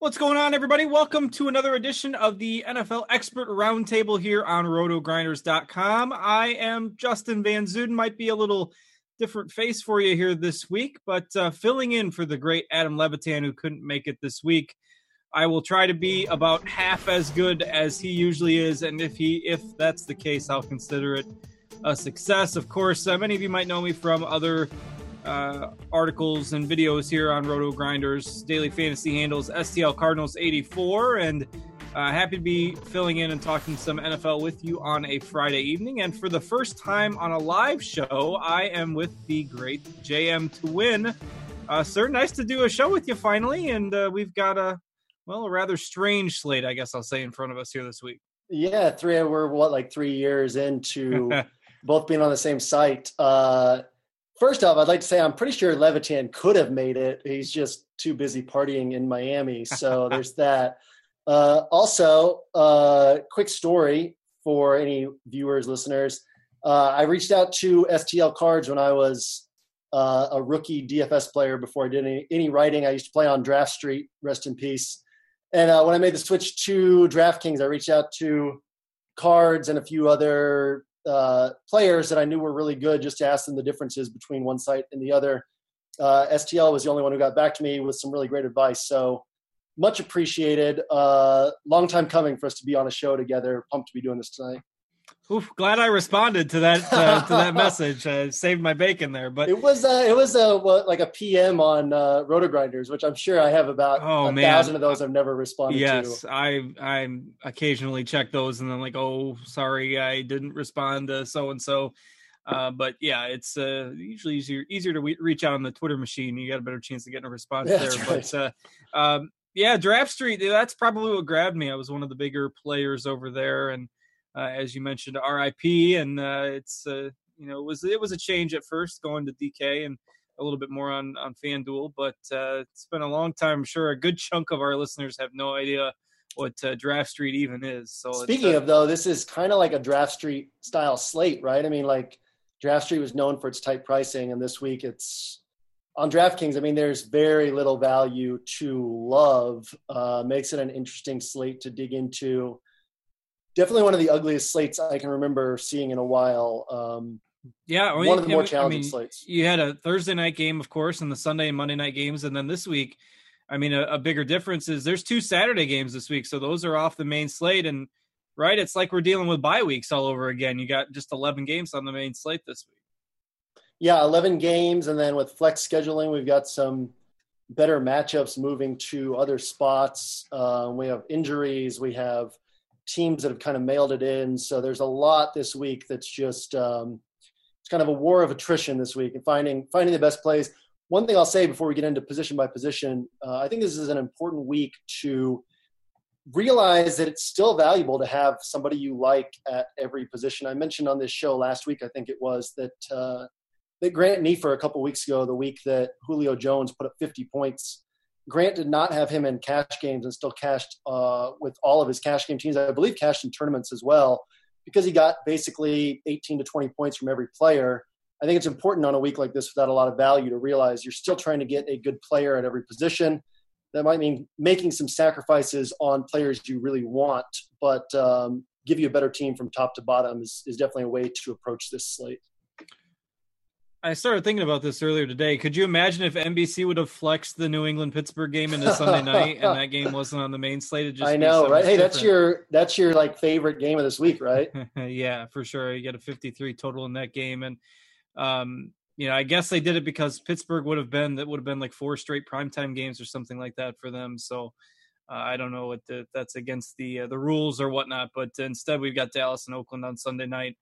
What's going on, everybody? Welcome to another edition of the NFL Expert Roundtable here on rotogrinders.com. I am Justin Van Zuiden. Might be a little different face for you here this week, but uh, filling in for the great Adam Levitan, who couldn't make it this week. I will try to be about half as good as he usually is, and if he if that's the case, I'll consider it a success. Of course, uh, many of you might know me from other uh, articles and videos here on Roto Grinders daily fantasy handles STL Cardinals 84 and uh, happy to be filling in and talking some NFL with you on a Friday evening. And for the first time on a live show, I am with the great JM to win. Uh, sir, nice to do a show with you finally. And uh, we've got a, well, a rather strange slate, I guess I'll say, in front of us here this week. Yeah, three, we're what, like three years into both being on the same site. Uh, First off, I'd like to say I'm pretty sure Levitan could have made it. He's just too busy partying in Miami. So there's that. Uh, also, uh, quick story for any viewers, listeners. Uh, I reached out to STL Cards when I was uh, a rookie DFS player before I did any, any, writing. I used to play on Draft Street, rest in peace. And uh, when I made the switch to DraftKings, I reached out to Cards and a few other uh, players that I knew were really good just to ask them the differences between one site and the other. Uh, STL was the only one who got back to me with some really great advice. So much appreciated. Uh, long time coming for us to be on a show together. Pumped to be doing this tonight. Oof, glad I responded to that uh, to that message. I saved my bacon there, but it was uh, it was a what, like a PM on uh, Grinders, which I'm sure I have about oh, a man. thousand of those I've never responded yes, to. I I occasionally check those and then like, oh, sorry, I didn't respond to so and so. but yeah, it's uh, usually easier easier to reach out on the Twitter machine. You got a better chance of getting a response there. Right. But uh, um, yeah, Draft Street, that's probably what grabbed me. I was one of the bigger players over there, and as you mentioned, RIP, and uh, it's uh, you know it was it was a change at first going to DK and a little bit more on on FanDuel, but it's been a long time. I'm sure a good chunk of our listeners have no idea what uh, Draft Street even is. So speaking uh, of though, this is kind of like a Draft Street style slate, right? I mean, like Draft Street was known for its tight pricing, and this week it's on DraftKings. I mean, there's very little value to love. Uh, makes it an interesting slate to dig into definitely one of the ugliest slates I can remember seeing in a while. Um, yeah, one of the more challenging I mean, slates. You had a Thursday night game, of course, and the Sunday and Monday night games, and then this week, I mean, a, a, bigger difference is there's two Saturday games this week, so those are off the main slate, and right, it's like we're dealing with bye weeks all over again. You got just 11 games on the main slate this week. Yeah, 11 games, and then with flex scheduling, we've got some better matchups moving to other spots. Uh, we have injuries. We have teams that have kind of mailed it in. So there's a lot this week that's just um, it's kind of a war of attrition this week and finding finding the best plays. One thing I'll say before we get into position by position, uh, I think this is an important week to realize that it's still valuable to have somebody you like at every position. I mentioned on this show last week, I think it was that uh, that Grant Niefer a couple weeks ago, the week that Julio Jones put up 50 points. Grant did not have him in cash games and still cashed uh, with all of his cash game teams. I believe cashed in tournaments as well because he got basically 18 to 20 points from every player. I think it's important on a week like this without a lot of value to realize you're still trying to get a good player at every position that might mean making some sacrifices on players you really want, but um, give you a better team from top to bottom is, is definitely a way to approach this slate. I started thinking about this earlier today. Could you imagine if NBC would have flexed the New England Pittsburgh game into Sunday night and that game wasn't on the main slate? just I know, right? Hey, different. that's your that's your like favorite game of this week, right? yeah, for sure. You get a 53 total in that game, and um, you know, I guess they did it because Pittsburgh would have been that would have been like four straight primetime games or something like that for them. So uh, I don't know what the, that's against the uh, the rules or whatnot, but instead we've got Dallas and Oakland on Sunday night,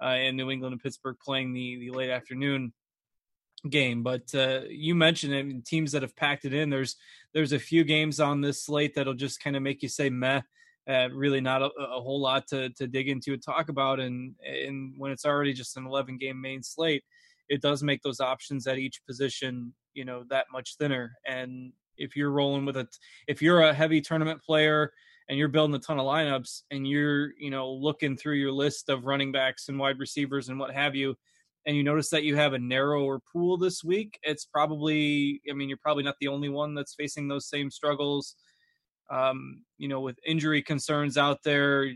uh, New England and Pittsburgh playing the the late afternoon game. But uh, you mentioned it, teams that have packed it in. There's there's a few games on this slate that'll just kind of make you say meh. Uh, really not a, a, whole lot to, to dig into and talk about and and when it's already just an 11 game main slate it does make those options at each position, you know, that much thinner. And if you're rolling with a, if you're a heavy tournament player and you're building a ton of lineups and you're, you know, looking through your list of running backs and wide receivers and what have you, and you notice that you have a narrower pool this week, it's probably, I mean, you're probably not the only one that's facing those same struggles. Um, you know, with injury concerns out there,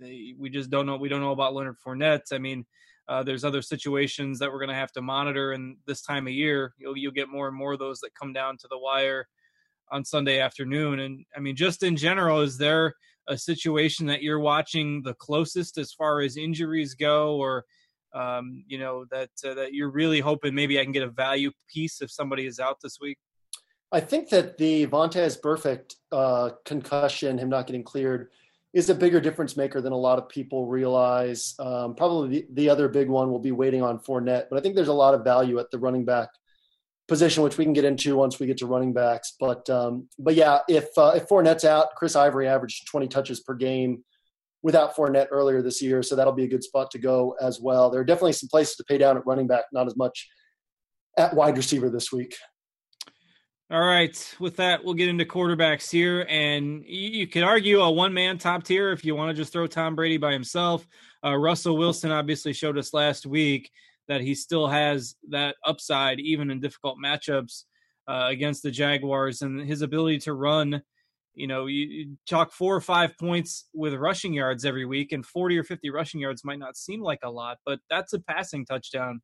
they, we just don't know. We don't know about Leonard Fournette. I mean, uh, there's other situations that we're going to have to monitor, and this time of year, you'll you'll get more and more of those that come down to the wire on Sunday afternoon. And I mean, just in general, is there a situation that you're watching the closest as far as injuries go, or um, you know that uh, that you're really hoping maybe I can get a value piece if somebody is out this week? I think that the Vontaze Burfict uh, concussion, him not getting cleared, is a bigger difference maker than a lot of people realize. Um, probably the, the, other big one will be waiting on Fournette, but I think there's a lot of value at the running back position, which we can get into once we get to running backs. But um, but yeah, if uh, if Fournette's out, Chris Ivory averaged 20 touches per game without Fournette earlier this year, so that'll be a good spot to go as well. There are definitely some places to pay down at running back, not as much at wide receiver this week. All right. With that, we'll get into quarterbacks here. And you, could argue a one man top tier if you want to just throw Tom Brady by himself. Uh, Russell Wilson obviously showed us last week that he still has that upside, even in difficult matchups uh, against the Jaguars. And his ability to run, you know, you, you talk four or five points with rushing yards every week, and 40 or 50 rushing yards might not seem like a lot, but that's a passing touchdown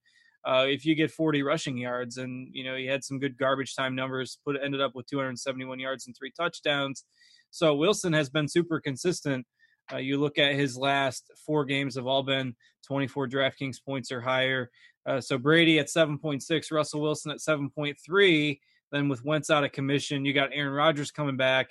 uh, if you get 40 rushing yards and you know he had some good garbage time numbers put ended up with 271 yards and three touchdowns so wilson has been super consistent uh, you look at his last four games have all been 24 draftkings points or higher uh, so brady at 7.6 russell wilson at 7.3 then with wentz out of commission you got aaron rodgers coming back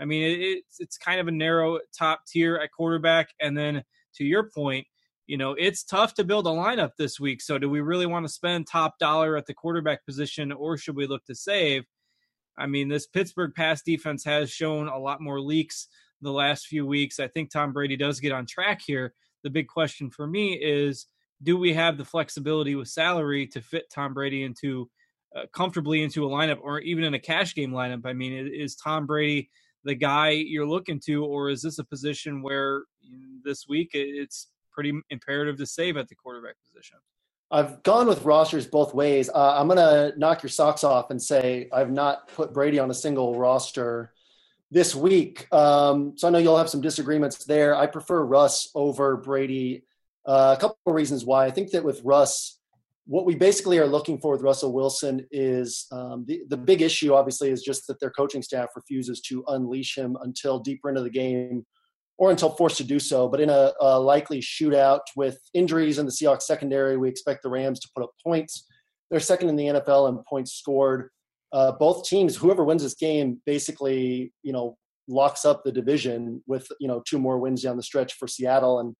i mean it, it's, it's kind of a narrow top tier at quarterback and then to your point you know, it's tough to build a lineup this week. So, do we really want to spend top dollar at the quarterback position or should we look to save? I mean, this Pittsburgh pass defense has shown a lot more leaks the last few weeks. I think Tom Brady does get on track here. The big question for me is do we have the flexibility with salary to fit Tom Brady into uh, comfortably into a lineup or even in a cash game lineup? I mean, is Tom Brady the guy you're looking to, or is this a position where this week it's pretty imperative to save at the quarterback position. I've gone with rosters both ways. Uh, I'm going to knock your socks off and say I've not put Brady on a single roster this week. Um, so I know you'll have some disagreements there. I prefer Russ over Brady. Uh, a couple of reasons why. I think that with Russ, what we basically are looking for with Russell Wilson is um, the, the big issue, obviously, is just that their coaching staff refuses to unleash him until deeper into the game or until forced to do so. But in a, a, likely shootout with injuries in the Seahawks secondary, we expect the Rams to put up points. They're second in the NFL in points scored. Uh, both teams, whoever wins this game, basically, you know, locks up the division with you know two more wins down the stretch for Seattle and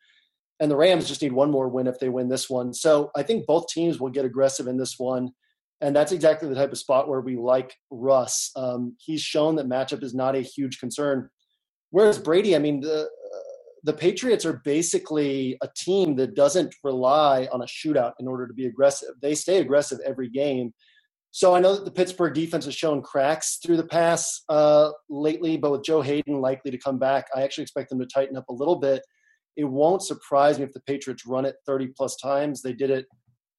and the Rams just need one more win if they win this one. So I think both teams will get aggressive in this one. And that's exactly the type of spot where we like Russ. Um, he's shown that matchup is not a huge concern. Whereas Brady, I mean, the the Patriots are basically a team that doesn't rely on a shootout in order to be aggressive. They stay aggressive every game. So I know that the Pittsburgh defense has shown cracks through the pass uh, lately, but with Joe Haden likely to come back, I actually expect them to tighten up a little bit. It won't surprise me if the Patriots run it 30 plus times. They did it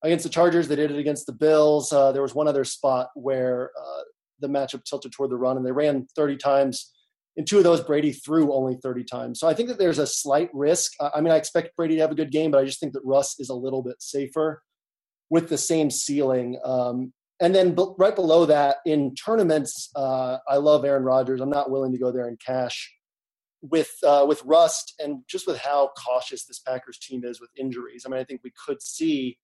against the Chargers. They did it against the Bills. Uh, there was one other spot where uh, the matchup tilted toward the run, and they ran 30 times in two of those, Brady threw only 30 times. So I think that there's a slight risk. I mean, I expect Brady to have a good game, but I just think that Russ is a little bit safer with the same ceiling. Um, and then b- right below that, in tournaments, uh, I love Aaron Rodgers. I'm not willing to go there in cash with uh, with Rust and just with how cautious this Packers team is with injuries. I mean, I think we could see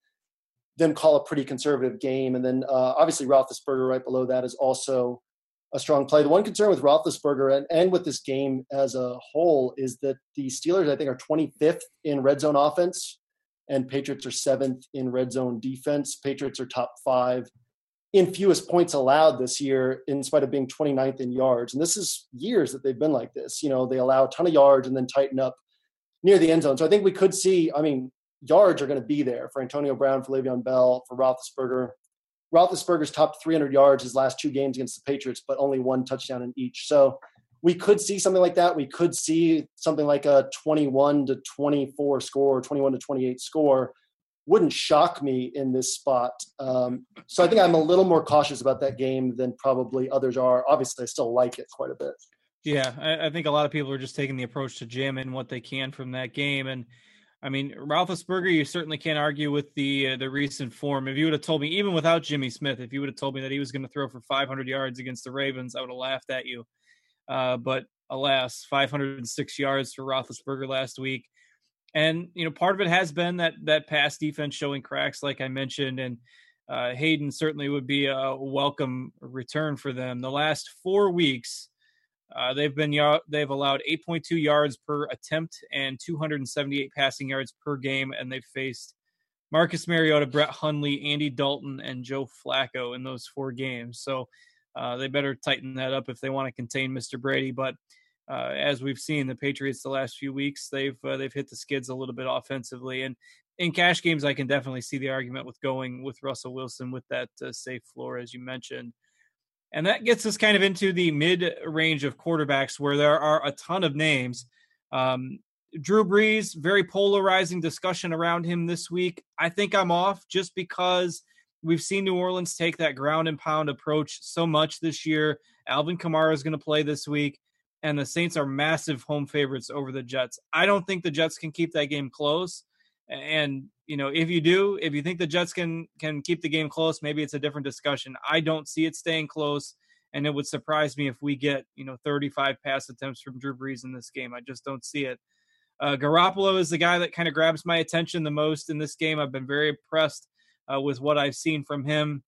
them call a pretty conservative game, and then uh, obviously Roethlisberger right below that is also a strong play. The one concern with Roethlisberger and, and with this game as a whole is that the Steelers, I think, are 25th in red zone offense, and Patriots are seventh in red zone defense. Patriots are top five in fewest points allowed this year, in spite of being 29th in yards. And this is years that they've been like this. You know, they allow a ton of yards and then tighten up near the end zone. So I think we could see, I mean, yards are going to be there for Antonio Brown, for Le'Veon Bell, for Roethlisberger. Roethlisberger's top 300 yards his last two games against the Patriots, but only one touchdown in each. So we could see something like that. We could see something like a 21 to 24 score, 21 to 28 score. Wouldn't shock me in this spot. Um, so I think I'm a little more cautious about that game than probably others are. Obviously, I still like it quite a bit. Yeah, I, I think a lot of people are just taking the approach to jam in what they can from that game. And I mean, Roethlisberger, you certainly can't argue with the uh, the recent form. If you would have told me, even without Jimmy Smith, if you would have told me that he was going to throw for 500 yards against the Ravens, I would have laughed at you. Uh, but alas, 506 yards for Roethlisberger last week, and you know part of it has been that that pass defense showing cracks, like I mentioned, and uh, Haden certainly would be a welcome return for them. The last four weeks, uh, they've been they've allowed 8.2 yards per attempt and 278 passing yards per game, and they've faced Marcus Mariota, Brett Hundley, Andy Dalton, and Joe Flacco in those four games. So uh, they better tighten that up if they want to contain Mr. Brady. But uh, as we've seen, the Patriots the last few weeks they've uh, they've hit the skids a little bit offensively, and in cash games I can definitely see the argument with going with Russell Wilson with that uh, safe floor as you mentioned. And that gets us kind of into the mid range of quarterbacks where there are a ton of names. Um, Drew Brees, very polarizing discussion around him this week. I think I'm off just because we've seen New Orleans take that ground and pound approach so much this year. Alvin Kamara is going to play this week, and the Saints are massive home favorites over the Jets. I don't think the Jets can keep that game close. And you know, if you do, if you think the Jets can can keep the game close, maybe it's a different discussion. I don't see it staying close, and it would surprise me if we get you know 35 pass attempts from Drew Brees in this game. I just don't see it. Uh, Garoppolo is the guy that kind of grabs my attention the most in this game. I've been very impressed uh, with what I've seen from him.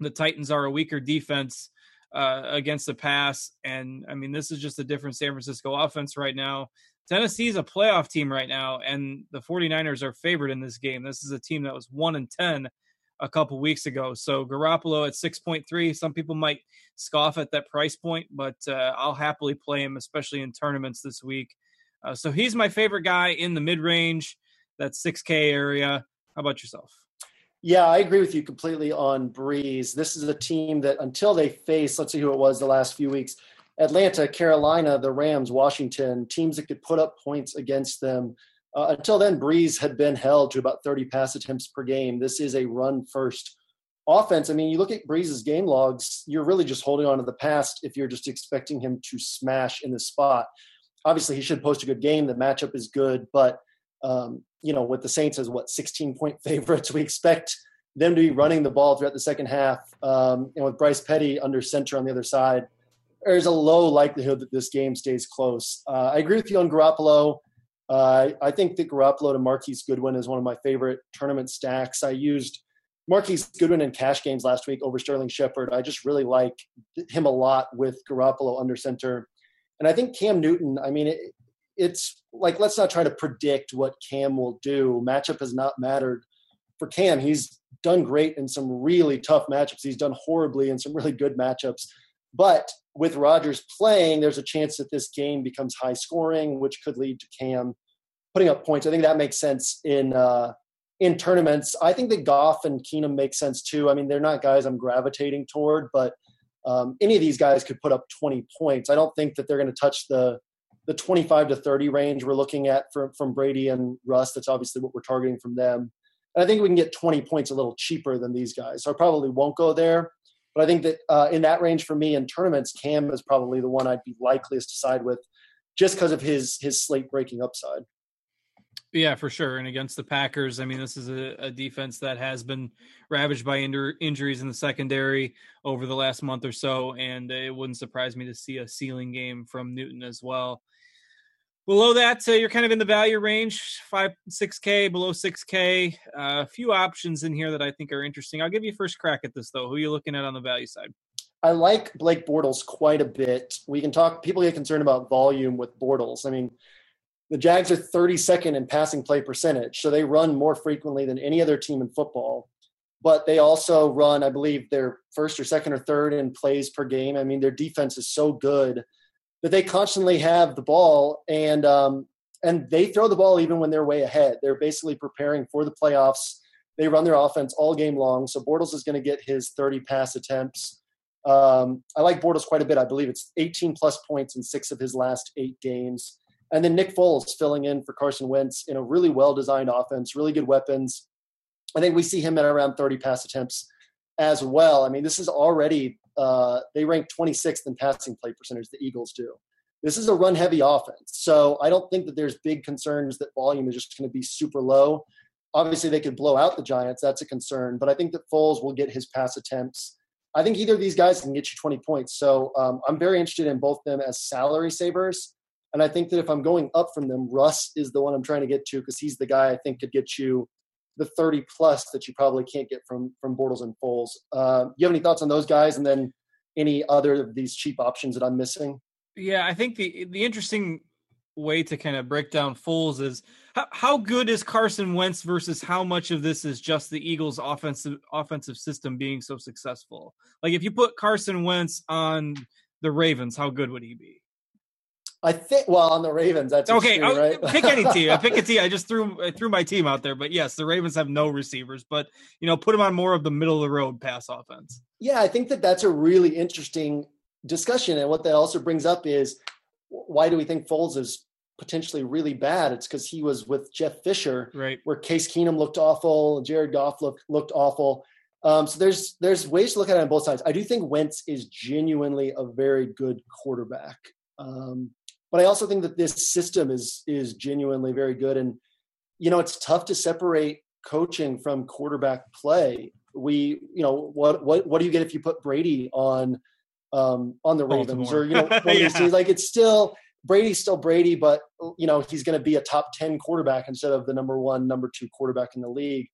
The Titans are a weaker defense uh, against the pass, and I mean this is just a different San Francisco offense right now. Tennessee's a playoff team right now, and the 49ers are favored in this game. This is a team that was 1 and 10 a couple weeks ago. So Garoppolo at 6.3, some people might scoff at that price point, but uh, I'll happily play him, especially in tournaments this week. Uh, so he's my favorite guy in the mid range, that 6K area. How about yourself? Yeah, I agree with you completely on Brees. This is a team that until they face, let's see who it was the last few weeks, Atlanta, Carolina, the Rams, Washington, teams that could put up points against them. Uh, until then, Brees had been held to about 30 pass attempts per game. This is a run first offense. I mean, you look at Brees's game logs, you're really just holding on to the past if you're just expecting him to smash in the spot. Obviously, he should post a good game. The matchup is good, but um, you know, with the Saints as what 16 point favorites, we expect them to be running the ball throughout the second half. Um, and with Bryce Petty under center on the other side, there's a low likelihood that this game stays close. Uh, I agree with you on Garoppolo. Uh, I think that Garoppolo to Marquise Goodwin is one of my favorite tournament stacks. I used Marquise Goodwin in cash games last week over Sterling Shepard. I just really like him a lot with Garoppolo under center. And I think Cam Newton, I mean, it, it's like, let's not try to predict what Cam will do. Matchup has not mattered for Cam. He's done great in some really tough matchups. He's done horribly in some really good matchups. But with Rodgers playing, there's a chance that this game becomes high scoring, which could lead to Cam putting up points. I think that makes sense in uh, in tournaments. I think that Goff and Keenum make sense too. I mean, they're not guys I'm gravitating toward, but um, any of these guys could put up 20 points. I don't think that they're going to touch the the 25 to 30 range we're looking at from from Brady and Russ. That's obviously what we're targeting from them. And I think we can get 20 points a little cheaper than these guys. So I probably won't go there. But I think that uh, in that range for me in tournaments, Cam is probably the one I'd be likeliest to side with, just because of his his slate breaking upside. Yeah, for sure. And against the Packers, I mean, this is a, a defense that has been ravaged by injuries in the secondary over the last month or so, and it wouldn't surprise me to see a ceiling game from Newton as well. Below that, uh, you're kind of in the value range, five, six K, below six K. A Uh, few options in here that I think are interesting. I'll give you first crack at this though. Who are you looking at on the value side? I like Blake Bortles quite a bit. We can talk. People get concerned about volume with Bortles. I mean, the Jags are 32nd in passing play percentage, so they run more frequently than any other team in football. But they also run, I believe, they're first or second or third in plays per game. I mean, their defense is so good that they constantly have the ball and um, and they throw the ball even when they're way ahead. They're basically preparing for the playoffs. They run their offense all game long. So Bortles is going to get his 30 pass attempts. Um, I like Bortles quite a bit. I believe it's 18 plus points in six of his last eight games. And then Nick Foles filling in for Carson Wentz in a really well designed offense, really good weapons. I think we see him at around 30 pass attempts as well. I mean, this is already uh, they rank 26th in passing play percentage. The Eagles do. This is a run heavy offense, so I don't think that there's big concerns that volume is just going to be super low. Obviously, they could blow out the Giants. That's a concern, but I think that Foles will get his pass attempts. I think either of these guys can get you 20 points. So um, I'm very interested in both them as salary savers. And I think that if I'm going up from them, Russ is the one I'm trying to get to because he's the guy I think could get you the 30 plus that you probably can't get from from Bortles and Foles. Uh, you have any thoughts on those guys, and then any other of these cheap options that I'm missing? Yeah, I think the the interesting way to kind of break down Foles is how, how good is Carson Wentz versus how much of this is just the Eagles' offensive offensive system being so successful. Like if you put Carson Wentz on the Ravens, how good would he be? I think well on the Ravens. That's okay. Extreme, right? pick any team. I pick a team. I just threw I threw my team out there, but yes, the Ravens have no receivers. But you know, put them on more of the middle of the road pass offense. Yeah, I think that that's a really interesting discussion, and what that also brings up is why do we think Foles is potentially really bad? It's because he was with Jeff Fisher, right? Where Case Keenum looked awful, Jared Goff looked looked awful. Um, so there's there's ways to look at it on both sides. I do think Wentz is genuinely a very good quarterback. Um, but I also think that this system is is genuinely very good. And you know, it's tough to separate coaching from quarterback play. We, you know, what what what do you get if you put Brady on um, on the Ravens or you know yeah. like it's still Brady's still Brady, but you know he's going to be a top ten quarterback instead of the number one, number two quarterback in the league.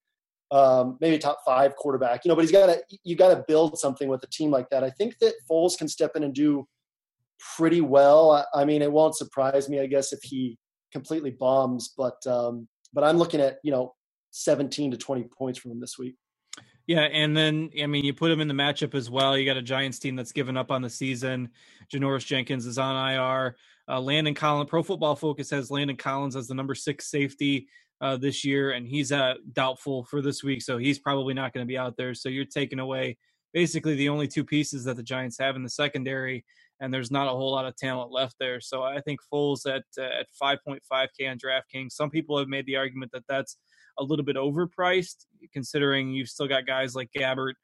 Um, maybe top five quarterback, you know. But he's got to you got to build something with a team like that. I think that Foles can step in and do pretty well. I, mean, it won't surprise me, I guess, if he completely bombs. But um, but I'm looking at you know 17 to 20 points from him this week. Yeah, and then I mean, you put him in the matchup as well. You got a Giants team that's given up on the season. Janoris Jenkins is on IR. Uh, Landon Collins, Pro Football Focus has Landon Collins as the number six safety uh, this year, and he's uh, doubtful for this week, so he's probably not going to be out there. So you're taking away basically the only two pieces that the Giants have in the secondary and there's not a whole lot of talent left there. So I think Foles at uh, at 5.5k on DraftKings. Some people have made the argument that that's a little bit overpriced, considering you've still got guys like Gabbert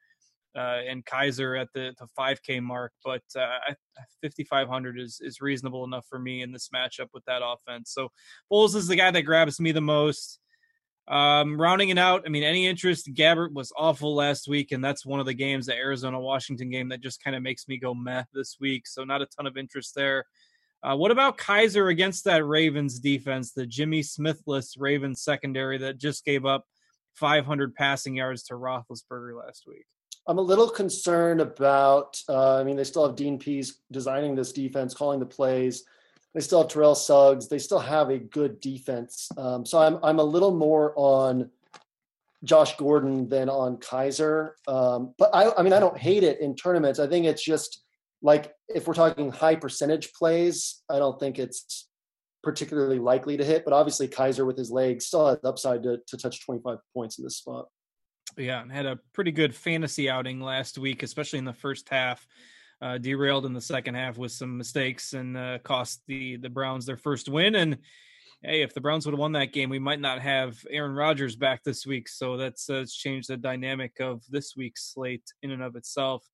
uh, and Kizer at the, the 5K mark. But uh, 5,500 is is reasonable enough for me in this matchup with that offense. So Foles is the guy that grabs me the most. Um, rounding it out, I mean, any interest? Gabbert was awful last week, and that's one of the games, the Arizona Washington game, that just kind of makes me go meh this week. So not a ton of interest there. Uh, what about Kizer against that Ravens defense, the Jimmy Smithless Ravens secondary that just gave up 500 passing yards to Roethlisberger last week. I'm a little concerned about. Uh, I mean, they still have Dean Pees designing this defense, calling the plays. They still have Terrell Suggs. They still have a good defense. Um, so I'm I'm a little more on Josh Gordon than on Kizer. Um, but I, I mean, I don't hate it in tournaments. I think it's just like if we're talking high percentage plays, I don't think it's particularly likely to hit. But obviously, Kizer with his legs still has upside to, to touch 25 points in this spot. Yeah, and had a pretty good fantasy outing last week, especially in the first half. Uh, derailed in the second half with some mistakes and uh, cost the the Browns their first win. And hey, if the Browns would have won that game, we might not have Aaron Rodgers back this week. So that's uh, changed the dynamic of this week's slate in and of itself.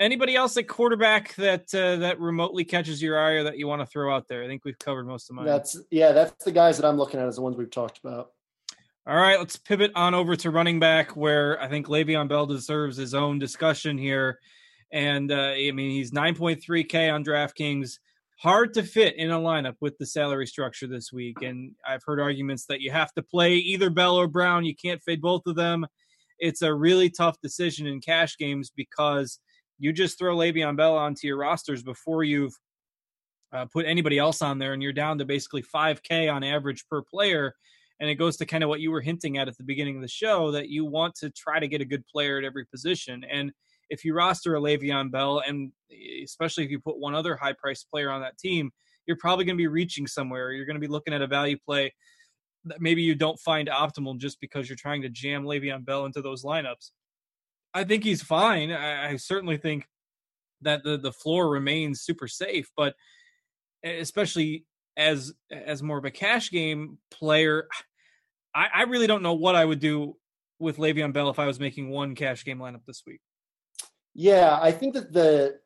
Anybody else at quarterback that uh, that remotely catches your eye or that you want to throw out there? I think we've covered most of mine. That's yeah, that's the guys that I'm looking at as the ones we've talked about. All right, let's pivot on over to running back, where I think Le'Veon Bell deserves his own discussion here. And uh, I mean, he's 9.3K on DraftKings. Hard to fit in a lineup with the salary structure this week. And I've heard arguments that you have to play either Bell or Brown. You can't fade both of them. It's a really tough decision in cash games because you just throw Le'Veon Bell onto your rosters before you've uh, put anybody else on there, and you're down to basically 5K on average per player. And it goes to kind of what you were hinting at at the beginning of the show that you want to try to get a good player at every position. And if you roster a Le'Veon Bell, and eh, especially if you put one other high priced player on that team, you're probably going to be reaching somewhere. You're going to be looking at a value play that maybe you don't find optimal just because you're trying to jam Le'Veon Bell into those lineups. I think he's fine. I, I certainly think that the the floor remains super safe, but eh, especially as as more of a cash game player, I, I really don't know what I would do with Le'Veon Bell if I was making one cash game lineup this week. Yeah, I think that the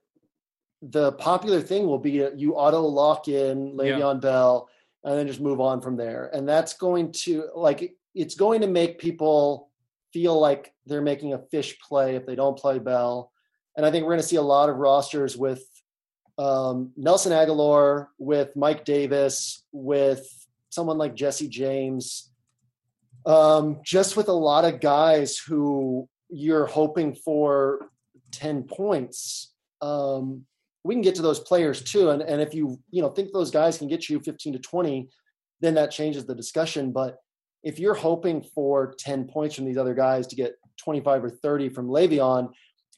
the popular thing will be you auto lock in Le'Veon yeah. Bell and then just move on from there, and that's going to like it's going to make people feel like they're making a fish play if they don't play Bell. And I think we're going to see a lot of rosters with um, Nelson Agholor, with Mike Davis, with someone like Jesse James, um, just with a lot of guys who you're hoping for 10 points. Um, we can get to those players too. And, and if you, you know, think those guys can get you 15 to 20, then that changes the discussion. But if you're hoping for 10 points from these other guys to get 25 or 30 from Le'Veon,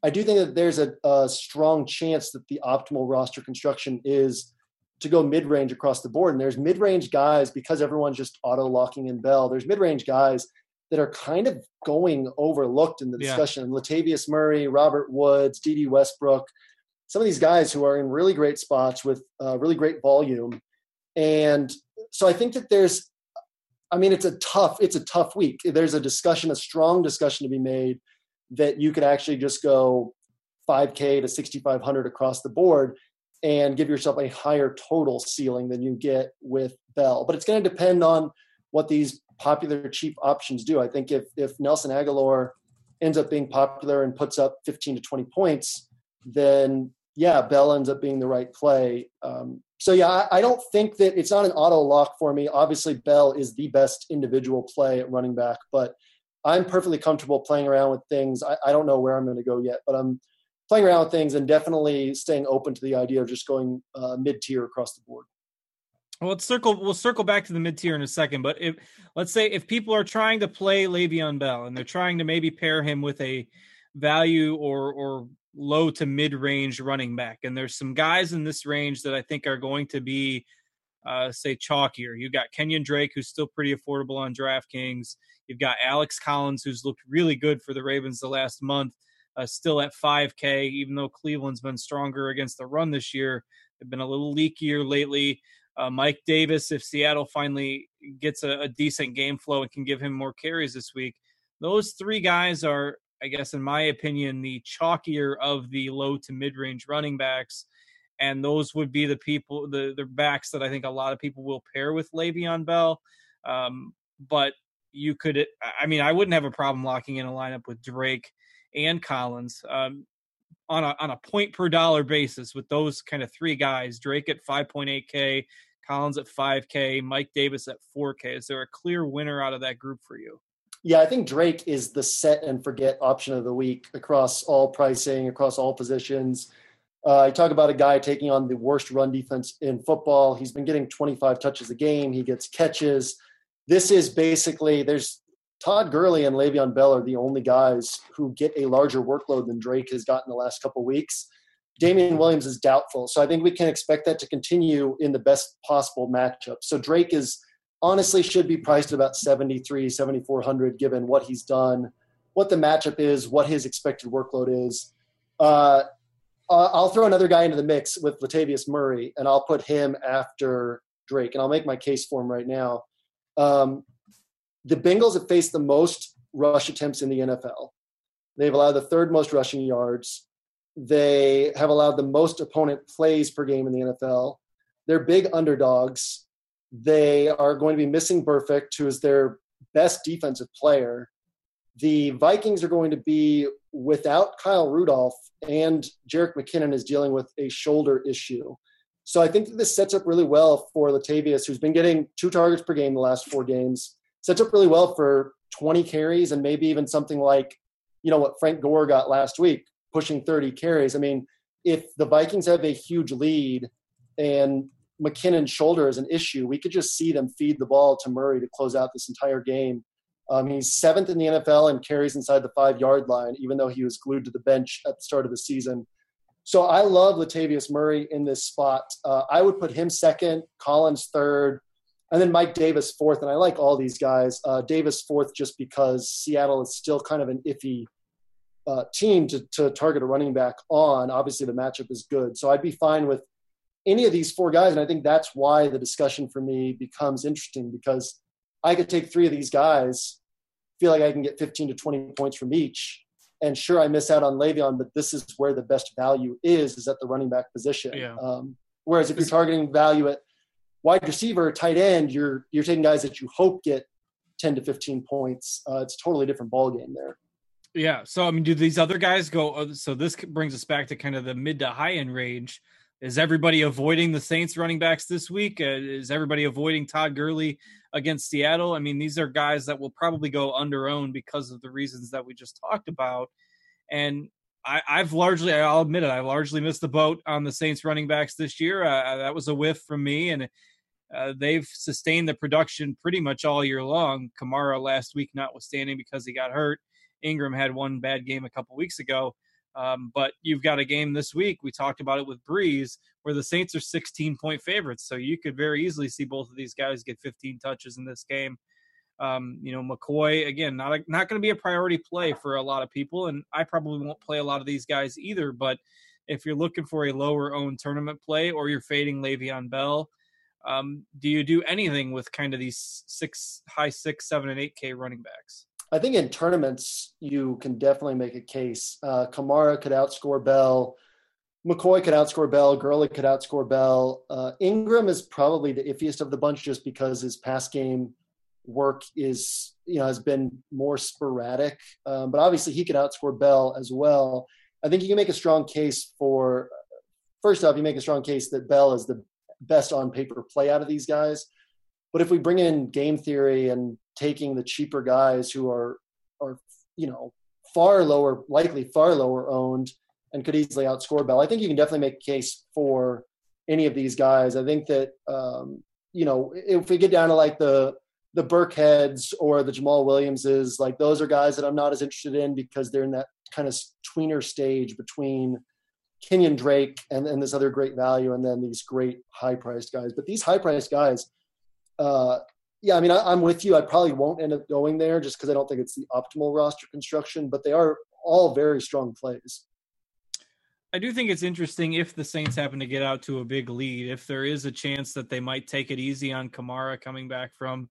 I do think that there's a, a strong chance that the optimal roster construction is to go mid range across the board. And there's mid range guys because everyone's just auto locking in Bell. There's mid range guys that are kind of going overlooked in the discussion. Yeah. Latavius Murray, Robert Woods, Dede Westbrook, some of these guys who are in really great spots with uh, really great volume. And so I think that there's I mean, it's a tough, it's a tough week. There's a discussion, a strong discussion to be made that you could actually just go 5K to 6,500 across the board and give yourself a higher total ceiling than you get with Bell. But it's going to depend on what these popular cheap options do. I think if if Nelson Agholor ends up being popular and puts up 15 to 20 points, then yeah, Bell ends up being the right play. Um, so yeah, I, I, don't think that it's not an auto lock for me. Obviously, Bell is the best individual play at running back, but I'm perfectly comfortable playing around with things. I, I don't know where I'm going to go yet, but I'm playing around with things and definitely staying open to the idea of just going uh, mid tier across the board. Well, let's circle. We'll circle back to the mid tier in a second. But if let's say if people are trying to play Le'Veon Bell and they're trying to maybe pair him with a value or or low to mid range running back. And there's some guys in this range that I think are going to be, uh, say, chalkier. You've got Kenyan Drake, who's still pretty affordable on DraftKings. You've got Alex Collins, who's looked really good for the Ravens the last month, uh, still at 5K, even though Cleveland's been stronger against the run this year. They've been a little leakier lately. Uh, Mike Davis, if Seattle finally gets a, a decent game flow and can give him more carries this week, those three guys are I guess, in my opinion, the chalkier of the low to mid range running backs. And those would be the people, the, the backs that I think a lot of people will pair with Le'Veon Bell. Um, but you could, I mean, I wouldn't have a problem locking in a lineup with Drake and Collins um, on a on a point per dollar basis with those kind of three guys. Drake at 5.8k, Collins at 5k, Mike Davis at 4k. Is there a clear winner out of that group for you? Yeah, I think Drake is the set and forget option of the week across all pricing, across all positions. Uh, talk about a guy taking on the worst run defense in football. He's been getting 25 touches a game. He gets catches. This is basically there's Todd Gurley and Le'Veon Bell are the only guys who get a larger workload than Drake has gotten the last couple weeks. Damien Williams is doubtful, so I think we can expect that to continue in the best possible matchup. So Drake is honestly should be priced at about 73, 7400 given what he's done, what the matchup is, what his expected workload is. Uh, I'll throw another guy into the mix with Latavius Murray, and I'll put him after Drake, and I'll make my case for him right now. Um, the Bengals have faced the most rush attempts in the NFL. They've allowed the third most rushing yards. They have allowed the most opponent plays per game in the NFL. They're big underdogs. They are going to be missing Burfict, who is their best defensive player. The Vikings are going to be without Kyle Rudolph, and Jerick McKinnon is dealing with a shoulder issue. So I think this sets up really well for Latavius, who's been getting two targets per game the last four games. Sets up really well for 20 carries and maybe even something like, you know, what Frank Gore got last week, pushing 30 carries. I mean, if the Vikings have a huge lead and McKinnon's shoulder is an issue, we could just see them feed the ball to Murray to close out this entire game. Um, he's seventh in the NFL and carries inside the five yard line, even though he was glued to the bench at the start of the season. So I love Latavius Murray in this spot. Uh, I would put him second, Collins third, and then Mike Davis fourth. And I like all these guys. Uh, Davis fourth just because Seattle is still kind of an iffy uh, team to, to target a running back on. Obviously, the matchup is good. So I'd be fine with any of these four guys. And I think that's why the discussion for me becomes interesting because I could take three of these guys, feel like I can get 15 to 20 points from each. And sure, I miss out on Le'Veon, but this is where the best value is, is at the running back position. Yeah. Um, whereas if you're targeting value at wide receiver, tight end, you're you're taking guys that you hope get 10 to 15 points. Uh, it's a totally different ball game there. Yeah. So I mean, do these other guys go? Uh, so this brings us back to kind of the mid to high end range. Is everybody avoiding the Saints running backs this week? Uh, is everybody avoiding Todd Gurley against Seattle? I mean, these are guys that will probably go under owned because of the reasons that we just talked about. And I, have largely, I'll admit it, I largely missed the boat on the Saints running backs this year. Uh, that was a whiff from me, and uh, they've sustained the production pretty much all year long. Kamara last week, notwithstanding, because he got hurt. Ingram had one bad game a couple weeks ago. Um, but you've got a game this week. We talked about it with Brees, where the Saints are 16 point favorites. So you could very easily see both of these guys get 15 touches in this game. Um, you know, McCoy again, not not going to be a priority play for a lot of people, and I probably won't play a lot of these guys either. But if you're looking for a lower owned tournament play, or you're fading Le'Veon Bell, um, do you do anything with kind of these six, high six, seven, and eight K running backs? I think in tournaments you can definitely make a case. Uh, Kamara could outscore Bell. McCoy could outscore Bell. Gurley could outscore Bell. Uh, Ingram is probably the iffiest of the bunch just because his pass game work is you know has been more sporadic. Um, but obviously he could outscore Bell as well. I think you can make a strong case for. First off, you make a strong case that Bell is the best on paper play out of these guys. But if we bring in game theory and taking the cheaper guys who are are you know far lower, likely far lower owned, and could easily outscore Bell, I think you can definitely make a case for any of these guys. I think that um, you know if we get down to like the the Burkheads or the Jamaal Williamses, like those are guys that I'm not as interested in because they're in that kind of tweener stage between Kenyan Drake and, and this other great value, and then these great high priced guys. But these high priced guys, uh, yeah, I mean, I, am with you. I probably won't end up going there just because I don't think it's the optimal roster construction, but they are all very strong plays. I do think it's interesting if the Saints happen to get out to a big lead, if there is a chance that they might take it easy on Kamara coming back from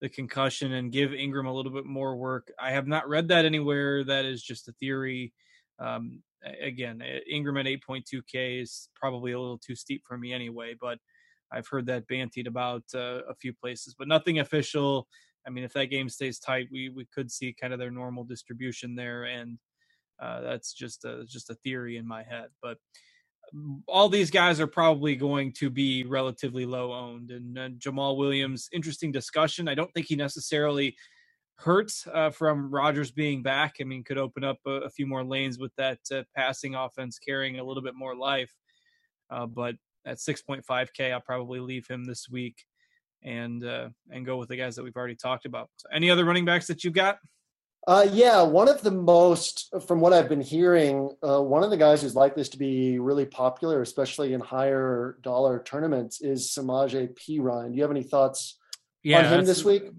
the concussion and give Ingram a little bit more work. I have not read that anywhere. That is just a theory. Um, again, Ingram at 8.2K is probably a little too steep for me anyway, but I've heard that bantied about uh, a few places, but nothing official. I mean, if that game stays tight, we we could see kind of their normal distribution there, and uh, that's just a just a theory in my head. But mm, all these guys are probably going to be relatively low owned. And uh, Jamaal Williams, interesting discussion. I don't think he necessarily Hurts uh, from Rodgers being back. I mean, could open up a, a few more lanes with that uh, passing offense carrying a little bit more life. Uh, but at 6.5K, I'll probably leave him this week and uh, and go with the guys that we've already talked about. So any other running backs that you've got? Uh, yeah, one of the most, from what I've been hearing, uh, one of the guys who's like this to be really popular, especially in higher dollar tournaments, is Samaje Perine. Do you have any thoughts yeah, on him this week?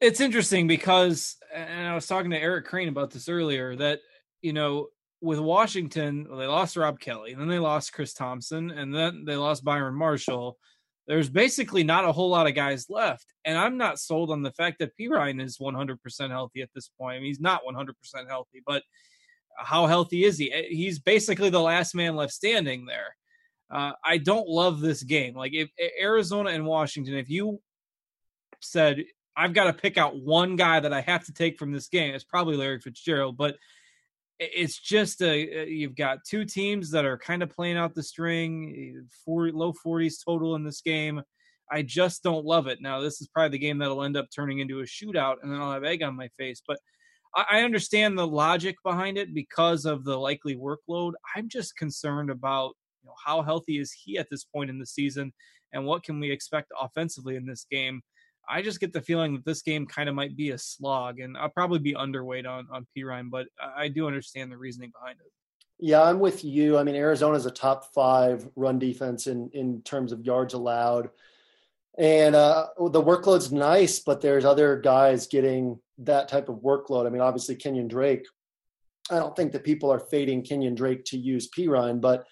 It's interesting because, and I was talking to Eric Crane about this earlier, that, you know, with Washington, they lost Rob Kelley, and then they lost Chris Thompson, and then they lost Byron Marshall there's basically not a whole lot of guys left. And I'm not sold on the fact that Perine is 100% healthy at this point. I mean, he's not 100% healthy, but how healthy is he? He's basically the last man left standing there. Uh, I don't love this game. Like if Arizona and Washington, if you said I've got to pick out one guy that I have to take from this game, it's probably Larry Fitzgerald. But it's just a you've got two teams that are kind of playing out the string, 40, low 40s total in this game. I just don't love it. Now, this is probably the game that'll end up turning into a shootout, and then I'll have egg on my face. But I, understand the logic behind it because of the likely workload. I'm just concerned about you know how healthy is he at this point in the season, and what can we expect offensively in this game. I just get the feeling that this game kind of might be a slog, and I'll probably be underweight on on Perine, but I do understand the reasoning behind it. Yeah, I'm with you. I mean, Arizona is a top five run defense in in terms of yards allowed, and uh, the workload's nice, but there's other guys getting that type of workload. I mean, obviously Kenyan Drake. I don't think that people are fading Kenyan Drake to use Perine, but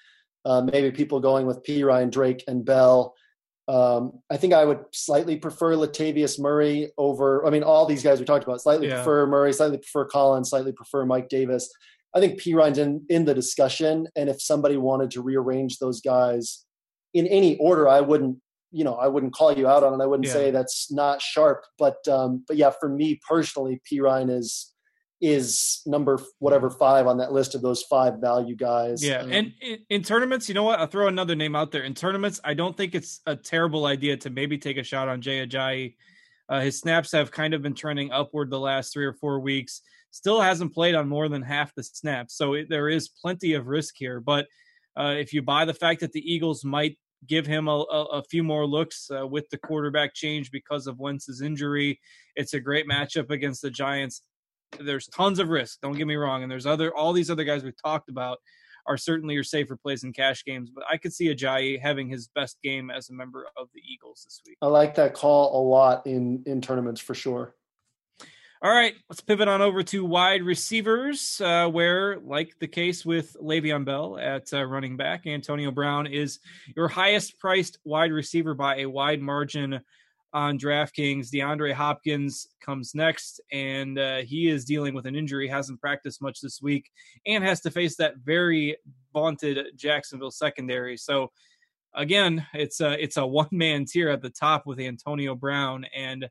uh, maybe people going with Perine, Drake, and Bell um, I think I would slightly prefer Latavius Murray over. I mean, all these guys we talked about slightly yeah. prefer Murray, slightly prefer Collins, slightly prefer Mike Davis. I think Perine's in in the discussion, and if somebody wanted to rearrange those guys in any order, I wouldn't. You know, I wouldn't call you out on it. I wouldn't yeah. say that's not sharp, but um, but yeah, for me personally, Perine is is number whatever five on that list of those five value guys. Yeah, um, and in, in, tournaments, you know what? I'll throw another name out there. In tournaments, I don't think it's a terrible idea to maybe take a shot on Jay Ajayi. Uh, his snaps have kind of been trending upward the last three or four weeks. Still hasn't played on more than half the snaps, so it, there is plenty of risk here. But uh, if you buy the fact that the Eagles might give him a, a, a few more looks uh, with the quarterback change because of Wentz's injury, it's a great matchup against the Giants there's tons of risk. Don't get me wrong, and there's other all these other guys we've talked about are certainly your safer plays in cash games. But I could see Ajayi having his best game as a member of the Eagles this week. I like that call a lot in in tournaments for sure. All right, let's pivot on over to wide receivers, uh, where, like the case with Le'Veon Bell at uh, running back, Antonio Brown is your highest priced wide receiver by a wide margin on DraftKings. DeAndre Hopkins comes next, and uh, he is dealing with an injury, hasn't practiced much this week, and has to face that very vaunted Jacksonville secondary. So, again, it's a it's a one man tier at the top with Antonio Brown, and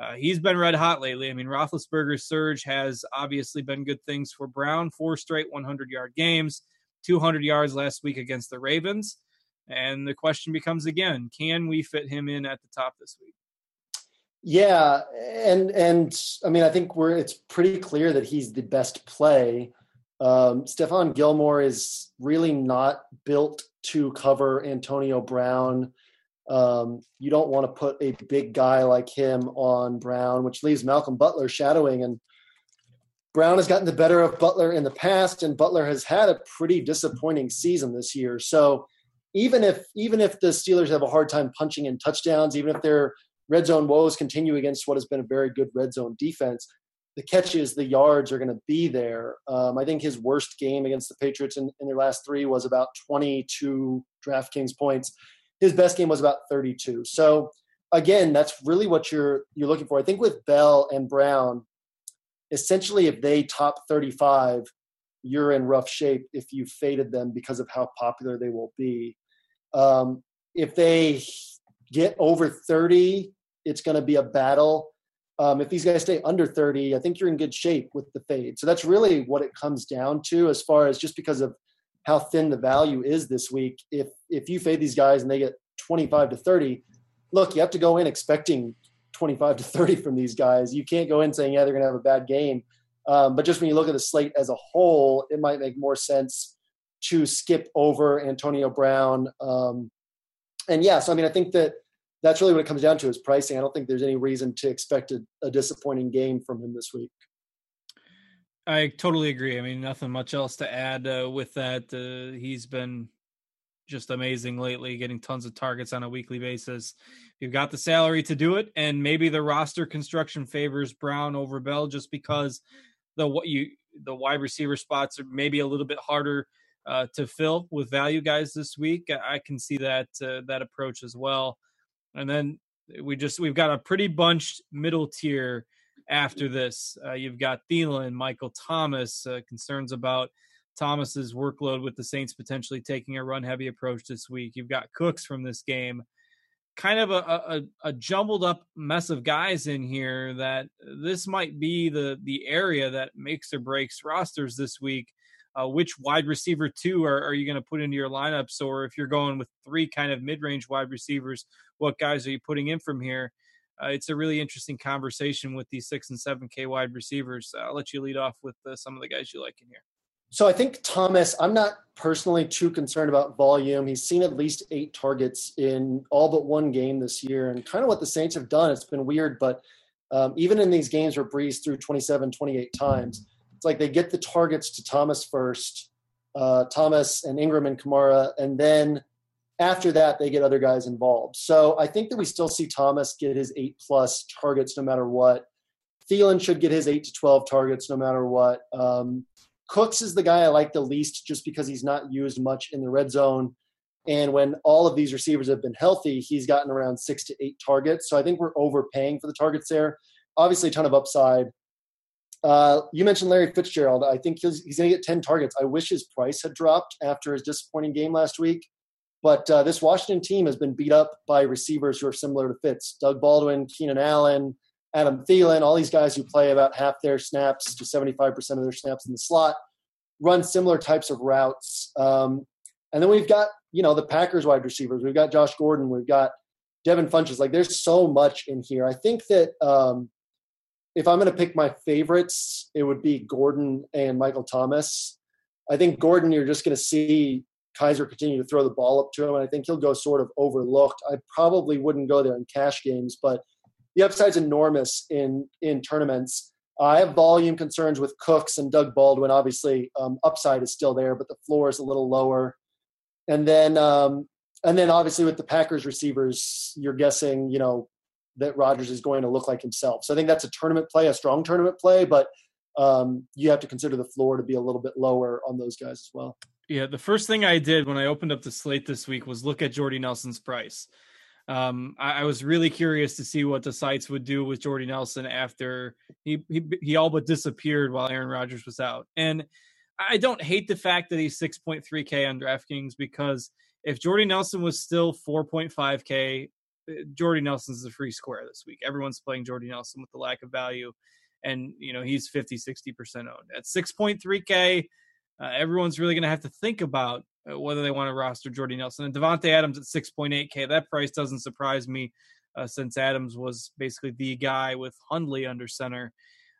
uh, he's been red hot lately. I mean, Roethlisberger's surge has obviously been good things for Brown. Four straight 100 yard games, 200 yards last week against the Ravens. And the question becomes again, can we fit him in at the top this week? Yeah, and and I mean I think we're it's pretty clear that he's the best play. Um, Stephon Gilmore is really not built to cover Antonio Brown. Um, you don't want to put a big guy like him on Brown, which leaves Malcolm Butler shadowing. And Brown has gotten the better of Butler in the past, and Butler has had a pretty disappointing season this year. So even if even if the Steelers have a hard time punching in touchdowns, even if their red zone woes continue against what has been a very good red zone defense, the catches, the yards are going to be there. Um, I think his worst game against the Patriots in, in their last three was about 22 DraftKings points. His best game was about 32. So again, that's really what you're you're looking for. I think with Bell and Brown, essentially, if they top 35, you're in rough shape if you faded them because of how popular they will be. Um, if they get over 30, it's going to be a battle. Um, if these guys stay under 30, I think you're in good shape with the fade. So that's really what it comes down to as far as just because of how thin the value is this week. If if you fade these guys and they get 25 to 30, look, you have to go in expecting 25 to 30 from these guys. You can't go in saying, yeah, they're going to have a bad game. Um, but just when you look at the slate as a whole, it might make more sense to skip over Antonio Brown. Um, and yeah, so I mean, I think that that's really what it comes down to is pricing. I don't think there's any reason to expect a, a disappointing game from him this week. I totally agree. I mean, nothing much else to add uh, with that. Uh, he's been just amazing lately, getting tons of targets on a weekly basis. You've got the salary to do it, and maybe the roster construction favors Brown over Bell just because the what you the wide receiver spots are maybe a little bit harder uh, to fill with value guys this week. I can see that uh, that approach as well. And then we just we've got a pretty bunched middle tier after this. Uh, you've got Thielen, Michael Thomas, uh, concerns about Thomas's workload with the Saints potentially taking a run heavy approach this week. You've got Cooks from this game. Kind of a, a, a jumbled up mess of guys in here that this might be the the area that makes or breaks rosters this week. Uh, which wide receiver two are, are you going to put into your lineups? Or if you're going with three kind of mid range wide receivers, what guys are you putting in from here? Uh, it's a really interesting conversation with these six and seven K wide receivers. Uh, I'll let you lead off with uh, some of the guys you like in here. So I think Thomas, I'm not personally too concerned about volume. He's seen at least eight targets in all but one game this year. And kind of what the Saints have done, it's been weird, but um, even in these games where Brees threw 27, 28 times, it's like they get the targets to Thomas first, uh, Thomas and Ingram and Kamara, and then after that they get other guys involved. So I think that we still see Thomas get his eight plus targets no matter what. Thielen should get his eight to twelve targets no matter what. Um, Cooks is the guy I like the least just because he's not used much in the red zone. And when all of these receivers have been healthy, he's gotten around six to eight targets. So I think we're overpaying for the targets there. Obviously, a ton of upside. Uh, you mentioned Larry Fitzgerald. I think he's, he's going to get 10 targets. I wish his price had dropped after his disappointing game last week. But uh, this Washington team has been beat up by receivers who are similar to Fitz. Doug Baldwin, Keenan Allen, Adam Thielen, all these guys who play about half their snaps to 75% of their snaps in the slot, run similar types of routes. Um, and then we've got, you know, the Packers wide receivers. We've got Josh Gordon. We've got Devin Funchess. Like there's so much in here. I think that um, if I'm going to pick my favorites, it would be Gordon and Michael Thomas. I think Gordon, you're just going to see Kizer continue to throw the ball up to him, and I think he'll go sort of overlooked. I probably wouldn't go there in cash games, but the upside's enormous in in tournaments. I have volume concerns with Cooks and Doug Baldwin. Obviously, um, upside is still there, but the floor is a little lower. And then, um, and then obviously with the Packers receivers, you're guessing, you know, that Rodgers is going to look like himself. So I think that's a tournament play, a strong tournament play, but um, you have to consider the floor to be a little bit lower on those guys as well. Yeah, the first thing I did when I opened up the slate this week was look at Jordy Nelson's price. Um, I, I, was really curious to see what the sites would do with Jordy Nelson after he, he he all but disappeared while Aaron Rodgers was out. And I don't hate the fact that he's 6.3k on DraftKings because if Jordy Nelson was still 4.5k, uh, Jordy Nelson's a free square this week. Everyone's playing Jordy Nelson with the lack of value, and you know he's 50, 60 percent owned at 6.3k uh, everyone's really going to have to think about uh, whether they want to roster Jordy Nelson and Davante Adams at 6.8K. That price doesn't surprise me uh, since Adams was basically the guy with Hundley under center.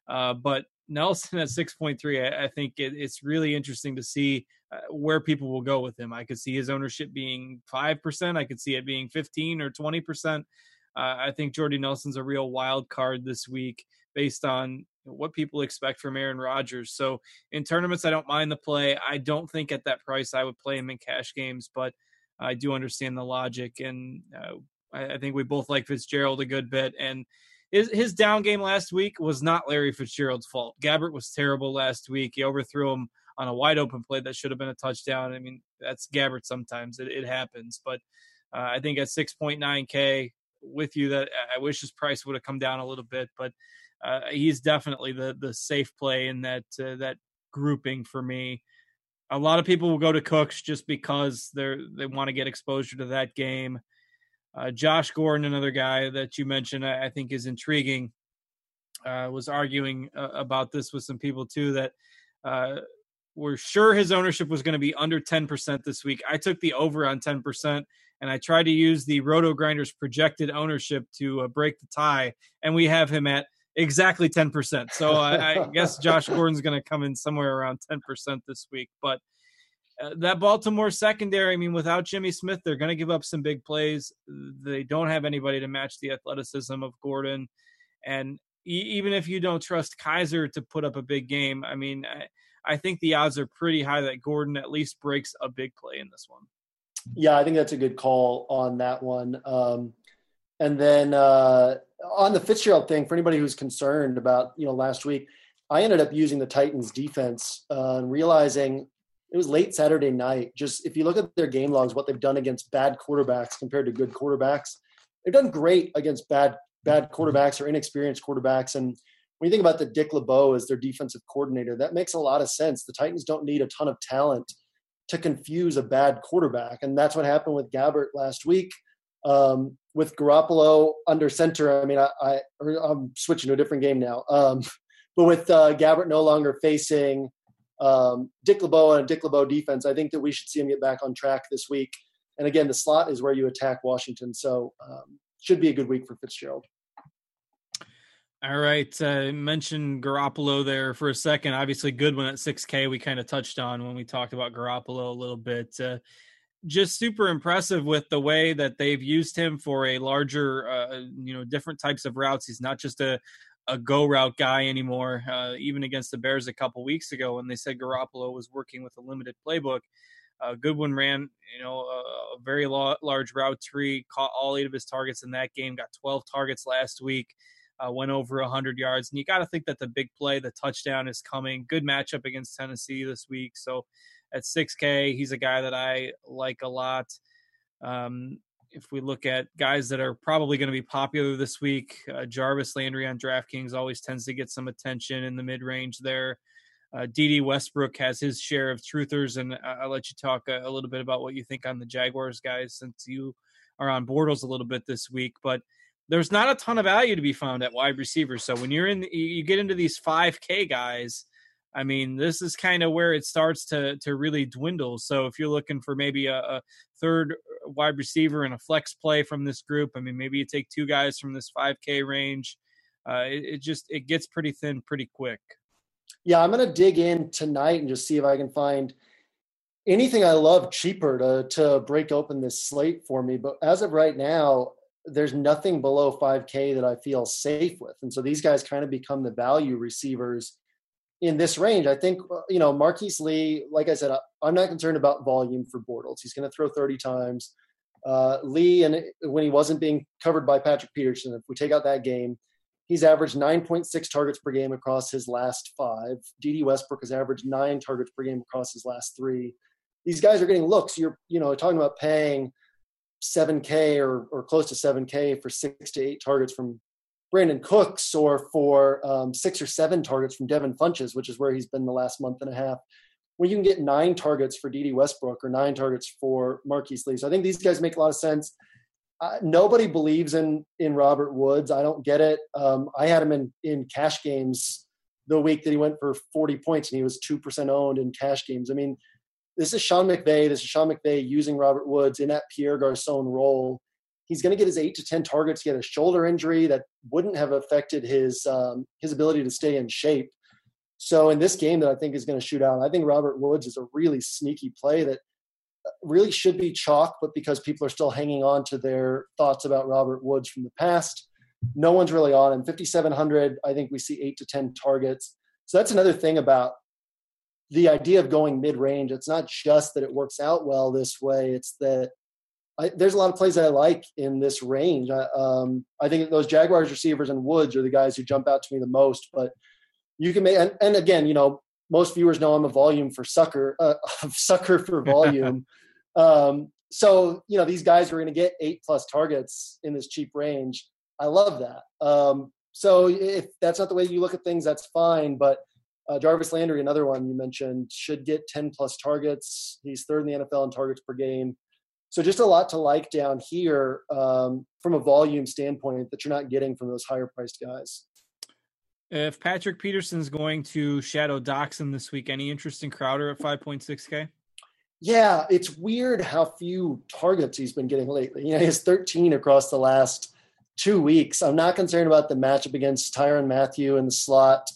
Uh, but Nelson at 6.3, I, I think it, it's really interesting to see uh, where people will go with him. I could see his ownership being 5%. I could see it being 15 or 20%. Uh, I think Jordy Nelson's a real wild card this week based on what people expect from Aaron Rodgers. So in tournaments, I don't mind the play. I don't think at that price I would play him in cash games, but I do understand the logic, and uh, I, I, think we both like Fitzgerald a good bit. And his, his down game last week was not Larry Fitzgerald's fault. Gabbert was terrible last week. He overthrew him on a wide open play that should have been a touchdown. I mean, that's Gabbert sometimes. It, it happens, but uh, I think at 6.9K with you that I wish his price would have come down a little bit, but uh, he's definitely the the safe play in that uh, that grouping for me. A lot of people will go to Cooks just because they're they want to get exposure to that game. Uh, Josh Gordon, another guy that you mentioned, I, I think is intriguing. Uh, was arguing uh, about this with some people too that uh, were sure his ownership was going to be under 10% this week. I took the over on 10%, and I tried to use the RotoGrinders projected ownership to uh, break the tie, and we have him at exactly 10%. So I, I guess Josh Gordon's going to come in somewhere around 10% this week. But uh, that Baltimore secondary, I mean, without Jimmy Smith, they're going to give up some big plays. They don't have anybody to match the athleticism of Gordon. And e- even if you don't trust Kizer to put up a big game, I mean, I, I think the odds are pretty high that Gordon at least breaks a big play in this one. Yeah, I think that's a good call on that one. Um, and then uh, on the Fitzgerald thing, for anybody who's concerned about, you know, last week, I ended up using the Titans defense uh, and realizing it was late Saturday night. Just if you look at their game logs, what they've done against bad quarterbacks compared to good quarterbacks, they've done great against bad bad quarterbacks or inexperienced quarterbacks. And when you think about the Dick LeBeau as their defensive coordinator, that makes a lot of sense. The Titans don't need a ton of talent to confuse a bad quarterback, and that's what happened with Gabbert last week. Um, with Garoppolo under center, I mean, I, I am switching to a different game now. Um, but with uh, Gabbert no longer facing um, Dick LeBeau and a Dick LeBeau defense, I think that we should see him get back on track this week. And again, the slot is where you attack Washington, so um, should be a good week for Fitzgerald. All right, uh, mentioned Garoppolo there for a second. Obviously, good one at 6K. We kind of touched on when we talked about Garoppolo a little bit. Uh, just super impressive with the way that they've used him for a larger, uh, you know, different types of routes. He's not just a a go route guy anymore. Uh, even against the Bears a couple weeks ago, when they said Garoppolo was working with a limited playbook, uh, Goodwin ran, you know, a, very lo- large route tree, caught all eight of his targets in that game. Got 12 targets last week. Uh, went over 100 yards, and you got to think that the big play, the touchdown, is coming. Good matchup against Tennessee this week, so at 6K. He's a guy that I like a lot. Um, if we look at guys that are probably going to be popular this week, uh, Jarvis Landry on DraftKings always tends to get some attention in the mid range there. Uh, Dede Westbrook has his share of truthers, and I'll let you talk a, a, little bit about what you think on the Jaguars guys since you are on Bortles a little bit this week. But there's not a ton of value to be found at wide receiver. So when you're in, you get into these 5K guys I mean, this is kind of where it starts to to really dwindle. So if you're looking for maybe a, a, third wide receiver and a flex play from this group, I mean, maybe you take two guys from this 5K range. Uh, it, it just it gets pretty thin pretty quick. Yeah, I'm gonna dig in tonight and just see if I can find anything I love cheaper to to break open this slate for me. But as of right now, there's nothing below 5K that I feel safe with, and so these guys kind of become the value receivers in this range, I think uh, you know Marquise Lee. Like I said, I'm not concerned about volume for Bortles. He's going to throw 30 times. Uh, Lee, and when he wasn't being covered by Patrick Peterson, if we take out that game, he's averaged 9.6 targets per game across his last five. Dede Westbrook has averaged nine targets per game across his last three. These guys are getting looks. You're you know talking about paying 7K or or close to 7K for six to eight targets from Brandin Cooks or for um, six or seven targets from Devin Funchess, which is where he's been the last month and a half. When you can get nine targets for Dede Westbrook or nine targets for Marquise Lee. So I think these guys make a lot of sense. Uh, nobody believes in in Robert Woods. I don't get it. Um, I had him in in cash games the week that he went for 40 points and he was 2% owned in cash games. I mean, this is Sean McVay. This is Sean McVay using Robert Woods in that Pierre Garcon role he's going to get his eight to ten targets. He had a shoulder injury that wouldn't have affected his um, his ability to stay in shape. So in this game that I think is going to shoot out, I think Robert Woods is a really sneaky play that uh, really should be chalk, but because people are still hanging on to their thoughts about Robert Woods from the past, no one's really on him. 5,700, I think we see eight to 10 targets. So that's another thing about the idea of going mid range. It's not just that it works out well this way, it's that I, there's a lot of plays that I like in this range. I, um, I think those Jaguars receivers and Woods are the guys who jump out to me the most. But you can make, and, and again, you know, most viewers know I'm a volume for sucker, uh, sucker for volume. um, so you know, these guys are going to get eight plus targets in this cheap range. I love that. Um, so if that's not the way you look at things, that's fine. But uh, Jarvis Landry, another one you mentioned, should get 10 plus targets. He's third in the NFL in targets per game. So just a lot to like down here um, from a volume standpoint that you're not getting from those higher priced guys. If Patrick Peterson's going to shadow Doctson this week, any interest in Crowder at 5.6K? Yeah, it's weird how few targets he's been getting lately. You know, he has 13 across the last two weeks. I'm not concerned about the matchup against Tyrann Mathieu in the slot.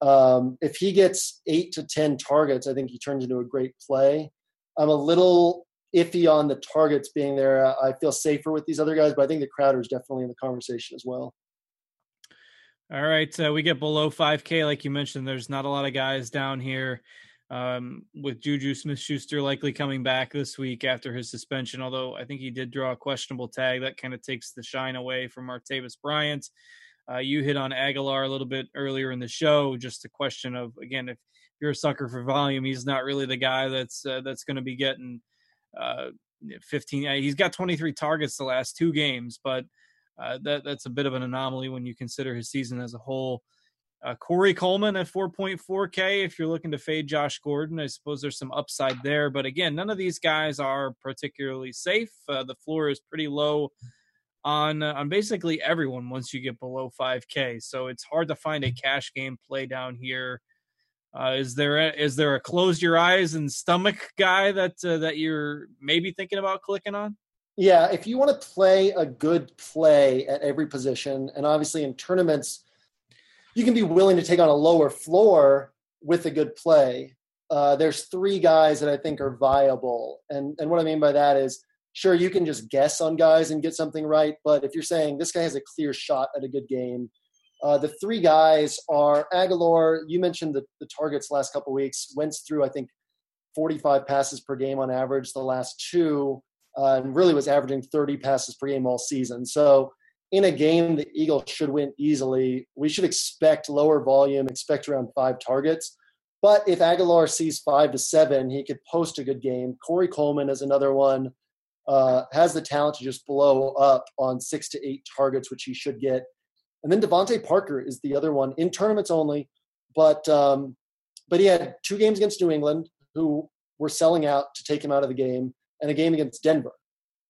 Um, if he gets eight to 10 targets, I think he turns into a great play. I'm a little iffy on the targets being there. I feel safer with these other guys, but I think the Crowder is definitely in the conversation as well. All right, uh, we get below 5K, like you mentioned. There's not a lot of guys down here. Um, with Juju Smith Schuster likely coming back this week after his suspension, although I think he did draw a questionable tag. That kind of takes the shine away from Martavis Bryant. Uh, you hit on Agholor a little bit earlier in the show. Just a question of again, if you're a sucker for volume, he's not really the guy that's uh, that's going to be getting uh, 15. Uh, he's got 23 targets the last two games, but uh, that that's a bit of an anomaly when you consider his season as a whole. Uh, Corey Coleman at 4.4K. If you're looking to fade Josh Gordon, I suppose there's some upside there. But again, none of these guys are particularly safe. Uh, the floor is pretty low on uh, on basically everyone once you get below 5K. So it's hard to find a cash game play down here. Uh, is there a, is there a close your eyes and stomach guy that uh, that you're maybe thinking about clicking on? Yeah, if you want to play a good play at every position, and obviously in tournaments you can be willing to take on a lower floor with a good play. Uh, there's three guys that I think are viable, and and what I mean by that is, sure you can just guess on guys and get something right, but if you're saying this guy has a clear shot at a good game, uh, the three guys are Agholor. You mentioned the, the targets last couple weeks. Wentz threw I think 45 passes per game on average the last two, uh, and really was averaging 30 passes per game all season. So in a game the Eagles should win easily, we should expect lower volume, expect around five targets. But if Agholor sees five to seven, he could post a good game. Corey Coleman is another one, uh, has the talent to just blow up on six to eight targets, which he should get. And then DeVante Parker is the other one in tournaments only, but um, but he had two games against New England, who were selling out to take him out of the game, and a game against Denver.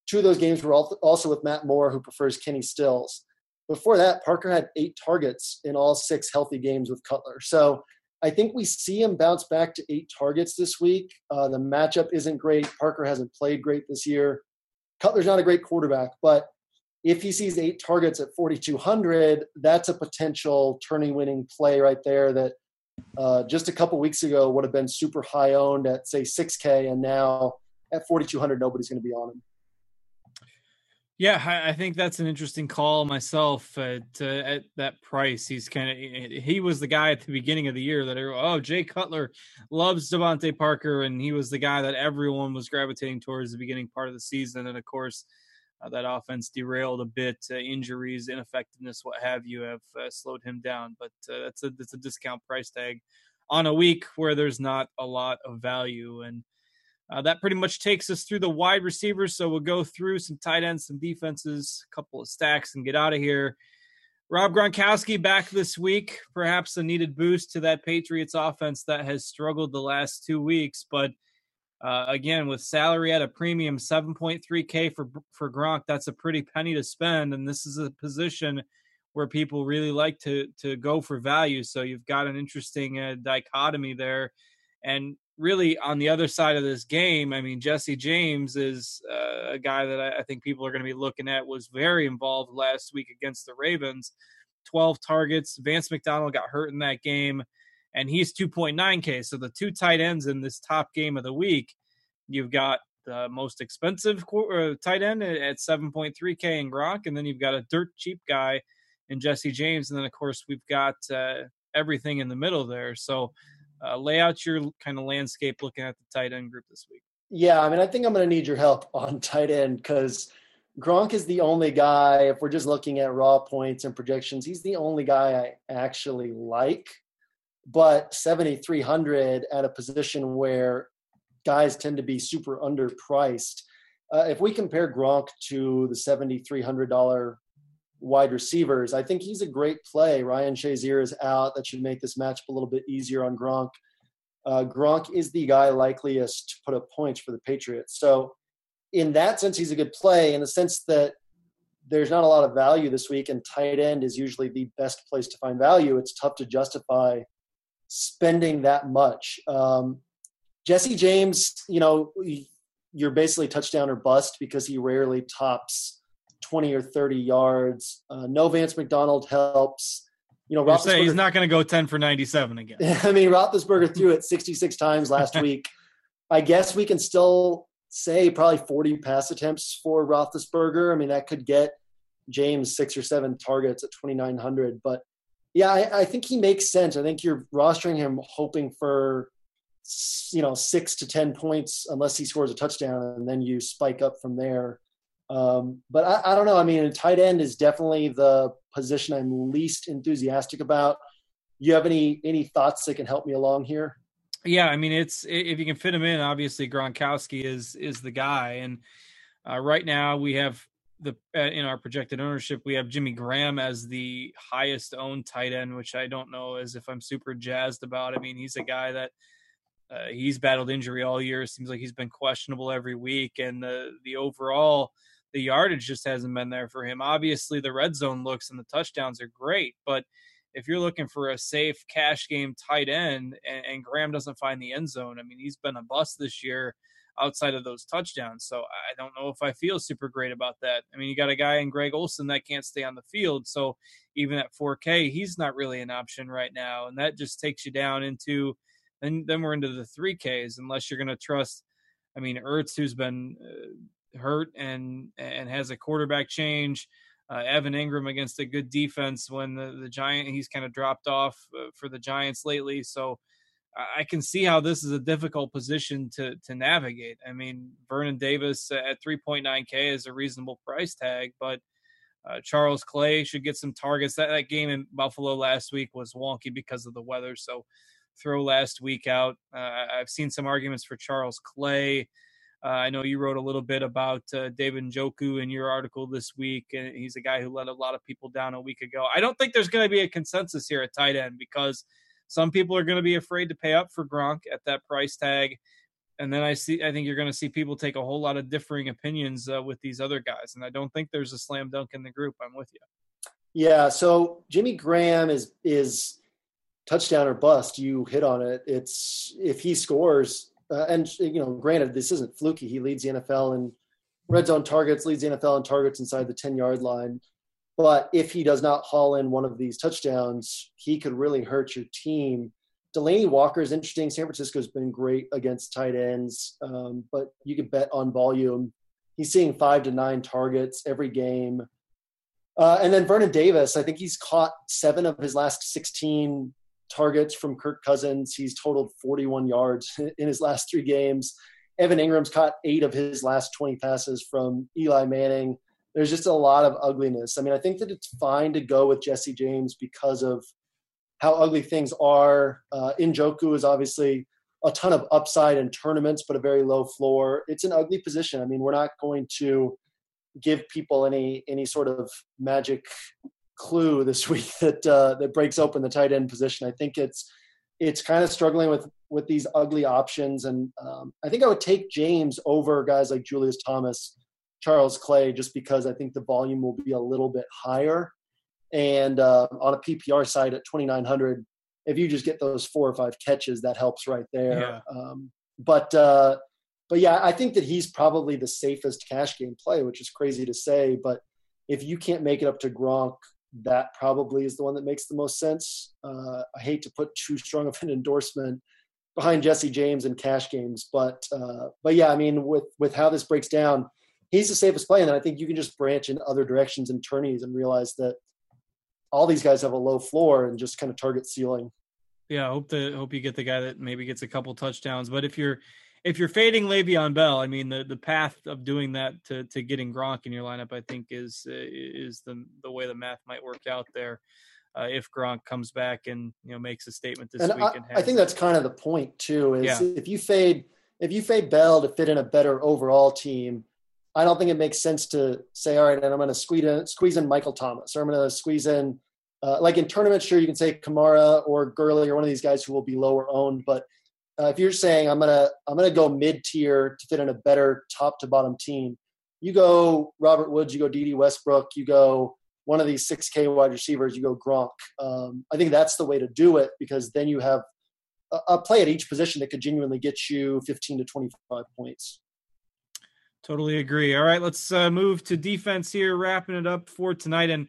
Two of those games were also with Matt Moore, who prefers Kenny Stills. Before that, Parker had eight targets in all six healthy games with Cutler. So I think we see him bounce back to eight targets this week. Uh, the matchup isn't great. Parker hasn't played great this year. Cutler's not a great quarterback, but if he sees eight targets at 4,200, that's a potential turning winning play right there that uh, just a couple weeks ago would have been super high owned at, say, 6K, and now at 4,200, nobody's going to be on him. Yeah, I think that's an interesting call myself at, uh, at that price. He's kind of he was the guy at the beginning of the year that oh Jay Cutler loves DeVante Parker, and he was the guy that everyone was gravitating towards the beginning part of the season, and of course. Uh, that offense derailed a bit. Uh, injuries, ineffectiveness, what have you, have uh, slowed him down. But that's a that's a discount price tag on a week where there's not a lot of value. And uh, that pretty much takes us through the wide receivers. So we'll go through some tight ends, some defenses, a couple of stacks, and get out of here. Rob Gronkowski back this week, perhaps a needed boost to that Patriots offense that has struggled the last two weeks. But uh, again, with salary at a premium, 7.3K for for Gronk, that's a pretty penny to spend. And this is a position where people really like to to go for value. So you've got an interesting uh, dichotomy there. And really on the other side of this game, I mean, Jesse James is uh, a guy that I, I think people are going to be looking at. Was very involved last week against the Ravens, twelve targets. Vance McDonald got hurt in that game, and he's 2.9k. So the two tight ends in this top game of the week, you've got the most expensive uh, tight end at 7.3k in Gronk, and then you've got a dirt cheap guy in Jesse James, and then of course we've got uh, everything in the middle there. So uh, lay out your kind of landscape looking at the tight end group this week. Yeah, I mean, I think I'm going to need your help on tight end because Gronk is the only guy, if we're just looking at raw points and projections, he's the only guy I actually like. But 7,300 at a position where guys tend to be super underpriced. Uh, if we compare Gronk to the $7,300 wide receivers. I think he's a great play. Ryan Shazier is out. That should make this matchup a little bit easier on Gronk. Uh, Gronk is the guy likeliest to put up points for the Patriots. So, in that sense, he's a good play. In the sense that there's not a lot of value this week, and tight end is usually the best place to find value. It's tough to justify spending that much. Um, Jesse James, you know, you're basically touchdown or bust because he rarely tops 20 or 30 yards. Uh, no Vance McDonald helps. You know, he's not going to go 10 for 97 again. I mean, Roethlisberger threw it 66 times last week. I guess we can still say probably 40 pass attempts for Roethlisberger. I mean, that could get James six or seven targets at 2,900. But yeah, I, I think he makes sense. I think you're rostering him hoping for you know six to ten points unless he scores a touchdown, and then you spike up from there. Um, but I, I, don't know. I mean, tight end is definitely the position I'm least enthusiastic about. You have any any thoughts that can help me along here? Yeah, I mean, it's if you can fit him in, obviously Gronkowski is is the guy, and uh, right now we have the uh, in our projected ownership we have Jimmy Graham as the highest owned tight end, which I don't know as if I'm super jazzed about. I mean, he's a guy that uh, he's battled injury all year. Seems like he's been questionable every week, and the the overall the yardage just hasn't been there for him. Obviously, the red zone looks and the touchdowns are great, but if you're looking for a safe cash game tight end and, and Graham doesn't find the end zone, I mean, he's been a bust this year outside of those touchdowns. So I don't know if I feel super great about that. I mean, you got a guy in Greg Olsen that can't stay on the field. So even at 4K, he's not really an option right now. And that just takes you down into, and then we're into the 3Ks unless you're going to trust, I mean, Ertz, who's been uh, hurt and, and has a quarterback change. Uh, Evan Engram against a good defense when the, the Giant, he's kind of dropped off uh, for the Giants lately. So I can see how this is a difficult position to to navigate. I mean, Vernon Davis at 3.9K is a reasonable price tag, but uh, Charles Clay should get some targets. That, that game in Buffalo last week was wonky because of the weather, so throw last week out. Uh, I've seen some arguments for Charles Clay. Uh, I know you wrote a little bit about uh, David Njoku in your article this week, and he's a guy who let a lot of people down a week ago. I don't think there's going to be a consensus here at tight end because – some people are going to be afraid to pay up for Gronk at that price tag. And then I see, I think you're going to see people take a whole lot of differing opinions uh, with these other guys. And I don't think there's a slam dunk in the group. I'm with you. Yeah. So Jimmy Graham is, is touchdown or bust. You hit on it. It's if he scores, uh, and you know, granted, this isn't fluky. He leads the NFL in red zone targets, leads the NFL in targets inside the 10 yard line. But if he does not haul in one of these touchdowns, he could really hurt your team. Delanie Walker is interesting. San Francisco's been great against tight ends, um, but you can bet on volume. He's seeing five to nine targets every game. Uh, and then Vernon Davis, I think he's caught seven of his last 16 targets from Kirk Cousins. He's totaled 41 yards in his last three games. Evan Engram's caught eight of his last 20 passes from Eli Manning there's just a lot of ugliness. I mean, I think that it's fine to go with Jesse James because of how ugly things are. Uh, Njoku is obviously a ton of upside in tournaments, but a very low floor. It's an ugly position. I mean, we're not going to give people any any sort of magic clue this week that uh, that breaks open the tight end position. I think it's it's kind of struggling with with these ugly options, and um, I think I would take James over guys like Julius Thomas Charles Clay just because I think the volume will be a little bit higher. And uh, on a PPR side at 2,900, if you just get those four or five catches, that helps right there. Yeah. Um, but uh, but yeah, I think that he's probably the safest cash game play, which is crazy to say. But if you can't make it up to Gronk, that probably is the one that makes the most sense. Uh, I hate to put too strong of an endorsement behind Jesse James and cash games, but uh, but yeah, I mean, with with how this breaks down, he's the safest play. And then I think you can just branch in other directions and tourneys and realize that all these guys have a low floor and just kind of target ceiling. Yeah, I hope the hope you get the guy that maybe gets a couple touchdowns. But if you're if you're fading Le'Veon Bell, I mean the the path of doing that to to getting Gronk in your lineup, I think is is the the way the math might work out there. Uh, if Gronk comes back and you know makes a statement this and week. I, I think that's kind of the point too. Is yeah. if you fade if you fade Bell to fit in a better overall team, I don't think it makes sense to say, all right, and I'm going to squeeze in, squeeze in Michael Thomas, or I'm going to squeeze in, uh, like in tournaments, sure, you can say Kamara or Gurley or one of these guys who will be lower owned. But uh, if you're saying I'm gonna I'm gonna go mid tier to fit in a better top to bottom team, you go Robert Woods, you go Dede Westbrook, you go one of these 6K wide receivers, you go Gronk. Um, I think that's the way to do it because then you have a, a play at each position that could genuinely get you 15 to 25 points. Totally agree. All right, let's uh, move to defense here, wrapping it up for tonight. And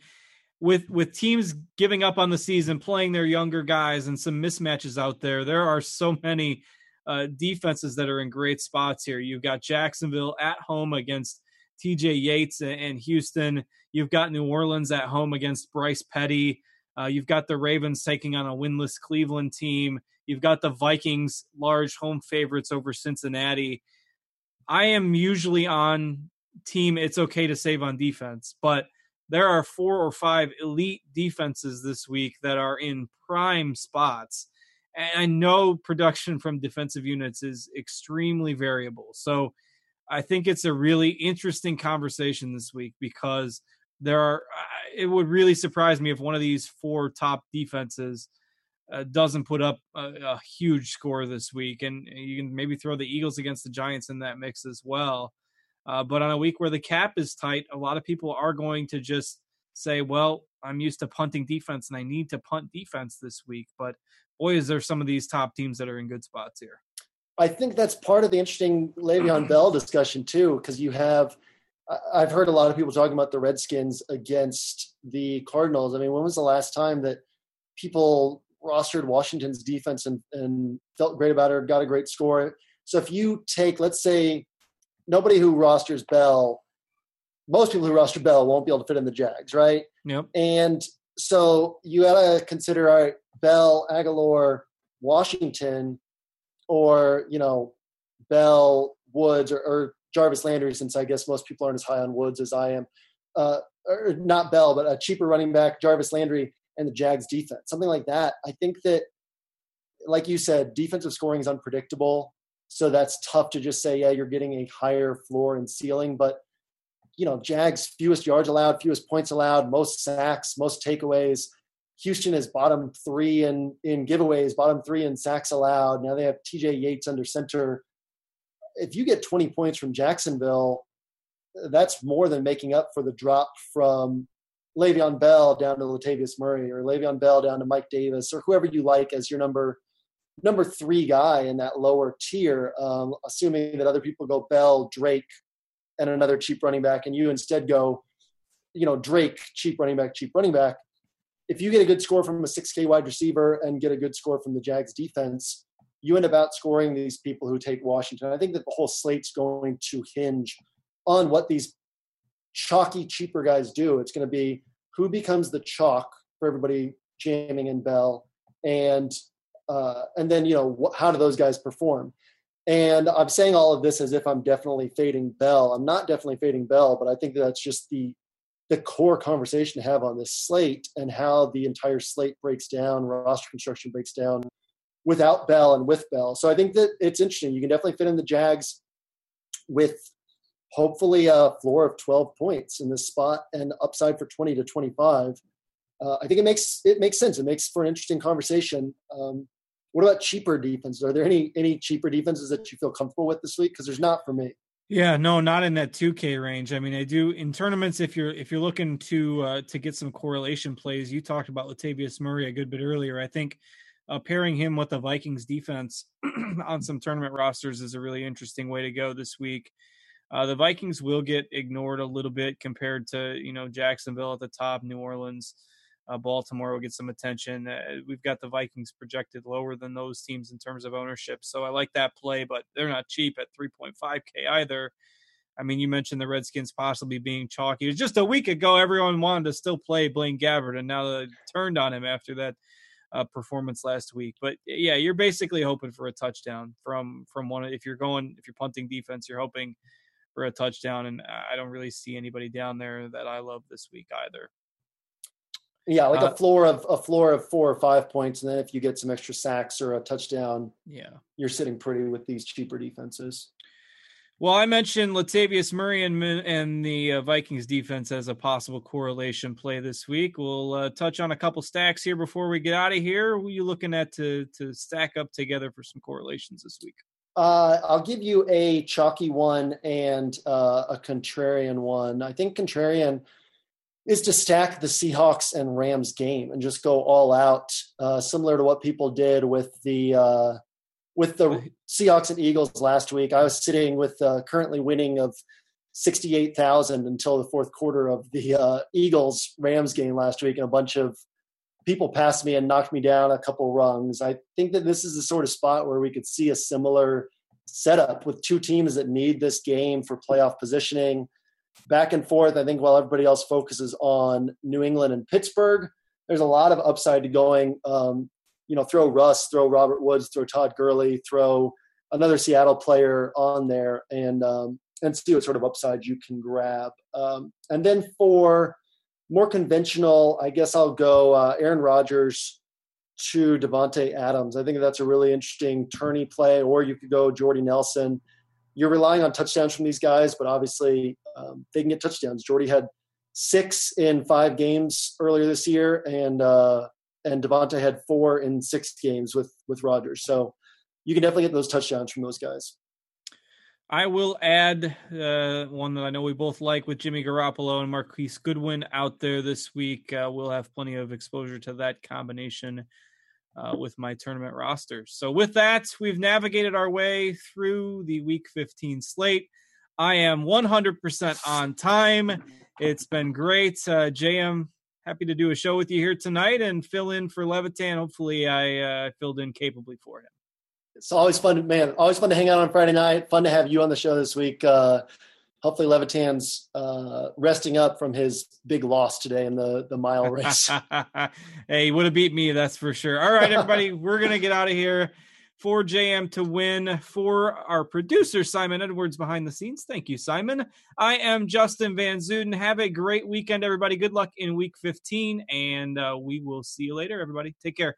with with teams giving up on the season, playing their younger guys, and some mismatches out there, there are so many uh, defenses that are in great spots here. You've got Jacksonville at home against T.J. Yates and Houston. You've got New Orleans at home against Bryce Petty. Uh, you've got the Ravens taking on a winless Cleveland team. You've got the Vikings, large home favorites over Cincinnati. I am usually on team it's okay to save on defense, but there are four or five elite defenses this week that are in prime spots. And I know production from defensive units is extremely variable. So I think it's a really interesting conversation this week because there are, it would really surprise me if one of these four top defenses uh, doesn't put up a, a, huge score this week, and you can maybe throw the Eagles against the Giants in that mix as well. Uh, but on a week where the cap is tight, a lot of people are going to just say, "Well, I'm used to punting defense, and I need to punt defense this week." But boy, is there some of these top teams that are in good spots here. I think that's part of the interesting Le'Veon Bell discussion too, because you have. I've heard a lot of people talking about the Redskins against the Cardinals. I mean, when was the last time that people rostered Washington's defense and, and felt great about it, got a great score. So if you take, let's say, nobody who rosters Bell, most people who roster Bell won't be able to fit in the Jags, right? Yep. And so you got to consider, all right, Bell, Agholor, Washington, or, you know, Bell, Woods, or, or Jarvis Landry, since I guess most people aren't as high on Woods as I am. Uh, or not Bell, but a cheaper running back, Jarvis Landry and the Jags defense, something like that. I think that, like you said, defensive scoring is unpredictable. So that's tough to just say, yeah, you're getting a higher floor and ceiling. But, you know, Jags, fewest yards allowed, fewest points allowed, most sacks, most takeaways. Houston is bottom three in, in giveaways, bottom three in sacks allowed. Now they have TJ Yates under center. If you get 20 points from Jacksonville, that's more than making up for the drop from Le'Veon Bell down to Latavius Murray or Le'Veon Bell down to Mike Davis or whoever you like as your number number three guy in that lower tier, um, assuming that other people go Bell, Drake, and another cheap running back, and you instead go, you know, Drake, cheap running back, cheap running back. If you get a good score from a 6K wide receiver and get a good score from the Jags defense, you end up outscoring these people who take Washington. I think that the whole slate's going to hinge on what these chalky, cheaper guys do. It's going to be who becomes the chalk for everybody jamming in Bell, and uh, and then you know wh- how do those guys perform? And I'm saying all of this as if I'm definitely fading Bell. I'm not definitely fading Bell, but I think that's just the the core conversation to have on this slate and how the entire slate breaks down, roster construction breaks down without Bell and with Bell. So I think that it's interesting. You can definitely fit in the Jags with hopefully a floor of 12 points in this spot and upside for 20 to 25. Uh, I think it makes it makes sense. It makes for an interesting conversation. Um, what about cheaper defenses? Are there any any cheaper defenses that you feel comfortable with this week? Because there's not for me. Yeah, no, not in that 2K range. I mean, I do in tournaments if you're if you're looking to uh, to get some correlation plays. You talked about Latavius Murray a good bit earlier. I think uh, pairing him with the Vikings defense on some tournament rosters is a really interesting way to go this week. Uh, the Vikings will get ignored a little bit compared to you know Jacksonville at the top, New Orleans, uh, Baltimore will get some attention. Uh, we've got the Vikings projected lower than those teams in terms of ownership, so I like that play, but they're not cheap at 3.5k either. I mean, you mentioned the Redskins possibly being chalky. Just a week ago everyone wanted to still play Blaine Gabbert, and now they turned on him after that uh, performance last week. But yeah, you're basically hoping for a touchdown from from one. If you're going, if you're punting defense, you're hoping for a touchdown, and I don't really see anybody down there that I love this week either. Yeah, like uh, a floor of a floor of four or five points, and then if you get some extra sacks or a touchdown, yeah, you're sitting pretty with these cheaper defenses. Well, I mentioned Latavius Murray and, and the uh, Vikings defense as a possible correlation play this week. We'll uh, touch on a couple stacks here before we get out of here. Who are you looking at to to stack up together for some correlations this week? Uh, I'll give you a chalky one and uh, a contrarian one. I think contrarian. is to stack the Seahawks and Rams game and just go all out, uh, similar to what people did with the uh, with the Seahawks and Eagles last week. I was sitting with uh, currently winning of sixty eight thousand until the fourth quarter of the uh, Eagles Rams game last week, and a bunch of people passed me and knocked me down a couple rungs. I think that this is the sort of spot where we could see a similar setup with two teams that need this game for playoff positioning back and forth. I think while everybody else focuses on New England and Pittsburgh, there's a lot of upside to going. Um, you know, throw Russ, throw Robert Woods, throw Todd Gurley, throw another Seattle player on there, and um, and see what sort of upside you can grab. Um, and then for more conventional, I guess I'll go uh, Aaron Rodgers to Davante Adams. I think that's a really interesting tourney play, or you could go Jordy Nelson. You're relying on touchdowns from these guys, but obviously um, they can get touchdowns. Jordy had six in five games earlier this year, and uh, and Davante had four in six games with with Rodgers. So you can definitely get those touchdowns from those guys. I will add uh, one that I know we both like with Jimmy Garoppolo and Marquise Goodwin out there this week. Uh, we'll have plenty of exposure to that combination uh, with my tournament roster. So, with that, we've navigated our way through the Week 15 slate. I am 100% on time. It's been great. Uh, JM, happy to do a show with you here tonight and fill in for Levitan. Hopefully, I uh, filled in capably for him. It's always fun, man. Always fun to hang out on Friday night. Fun to have you on the show this week. Uh, hopefully, Levitan's uh, resting up from his big loss today in the the mile race. hey, he would have beat me, that's for sure. All right, everybody, we're gonna get out of here for JMToWin. For our producer, Simon Edwards, behind the scenes. Thank you, Simon. I am Justin Van Zuiden. Have a great weekend, everybody. Good luck in week 15, and uh, we will see you later, everybody. Take care.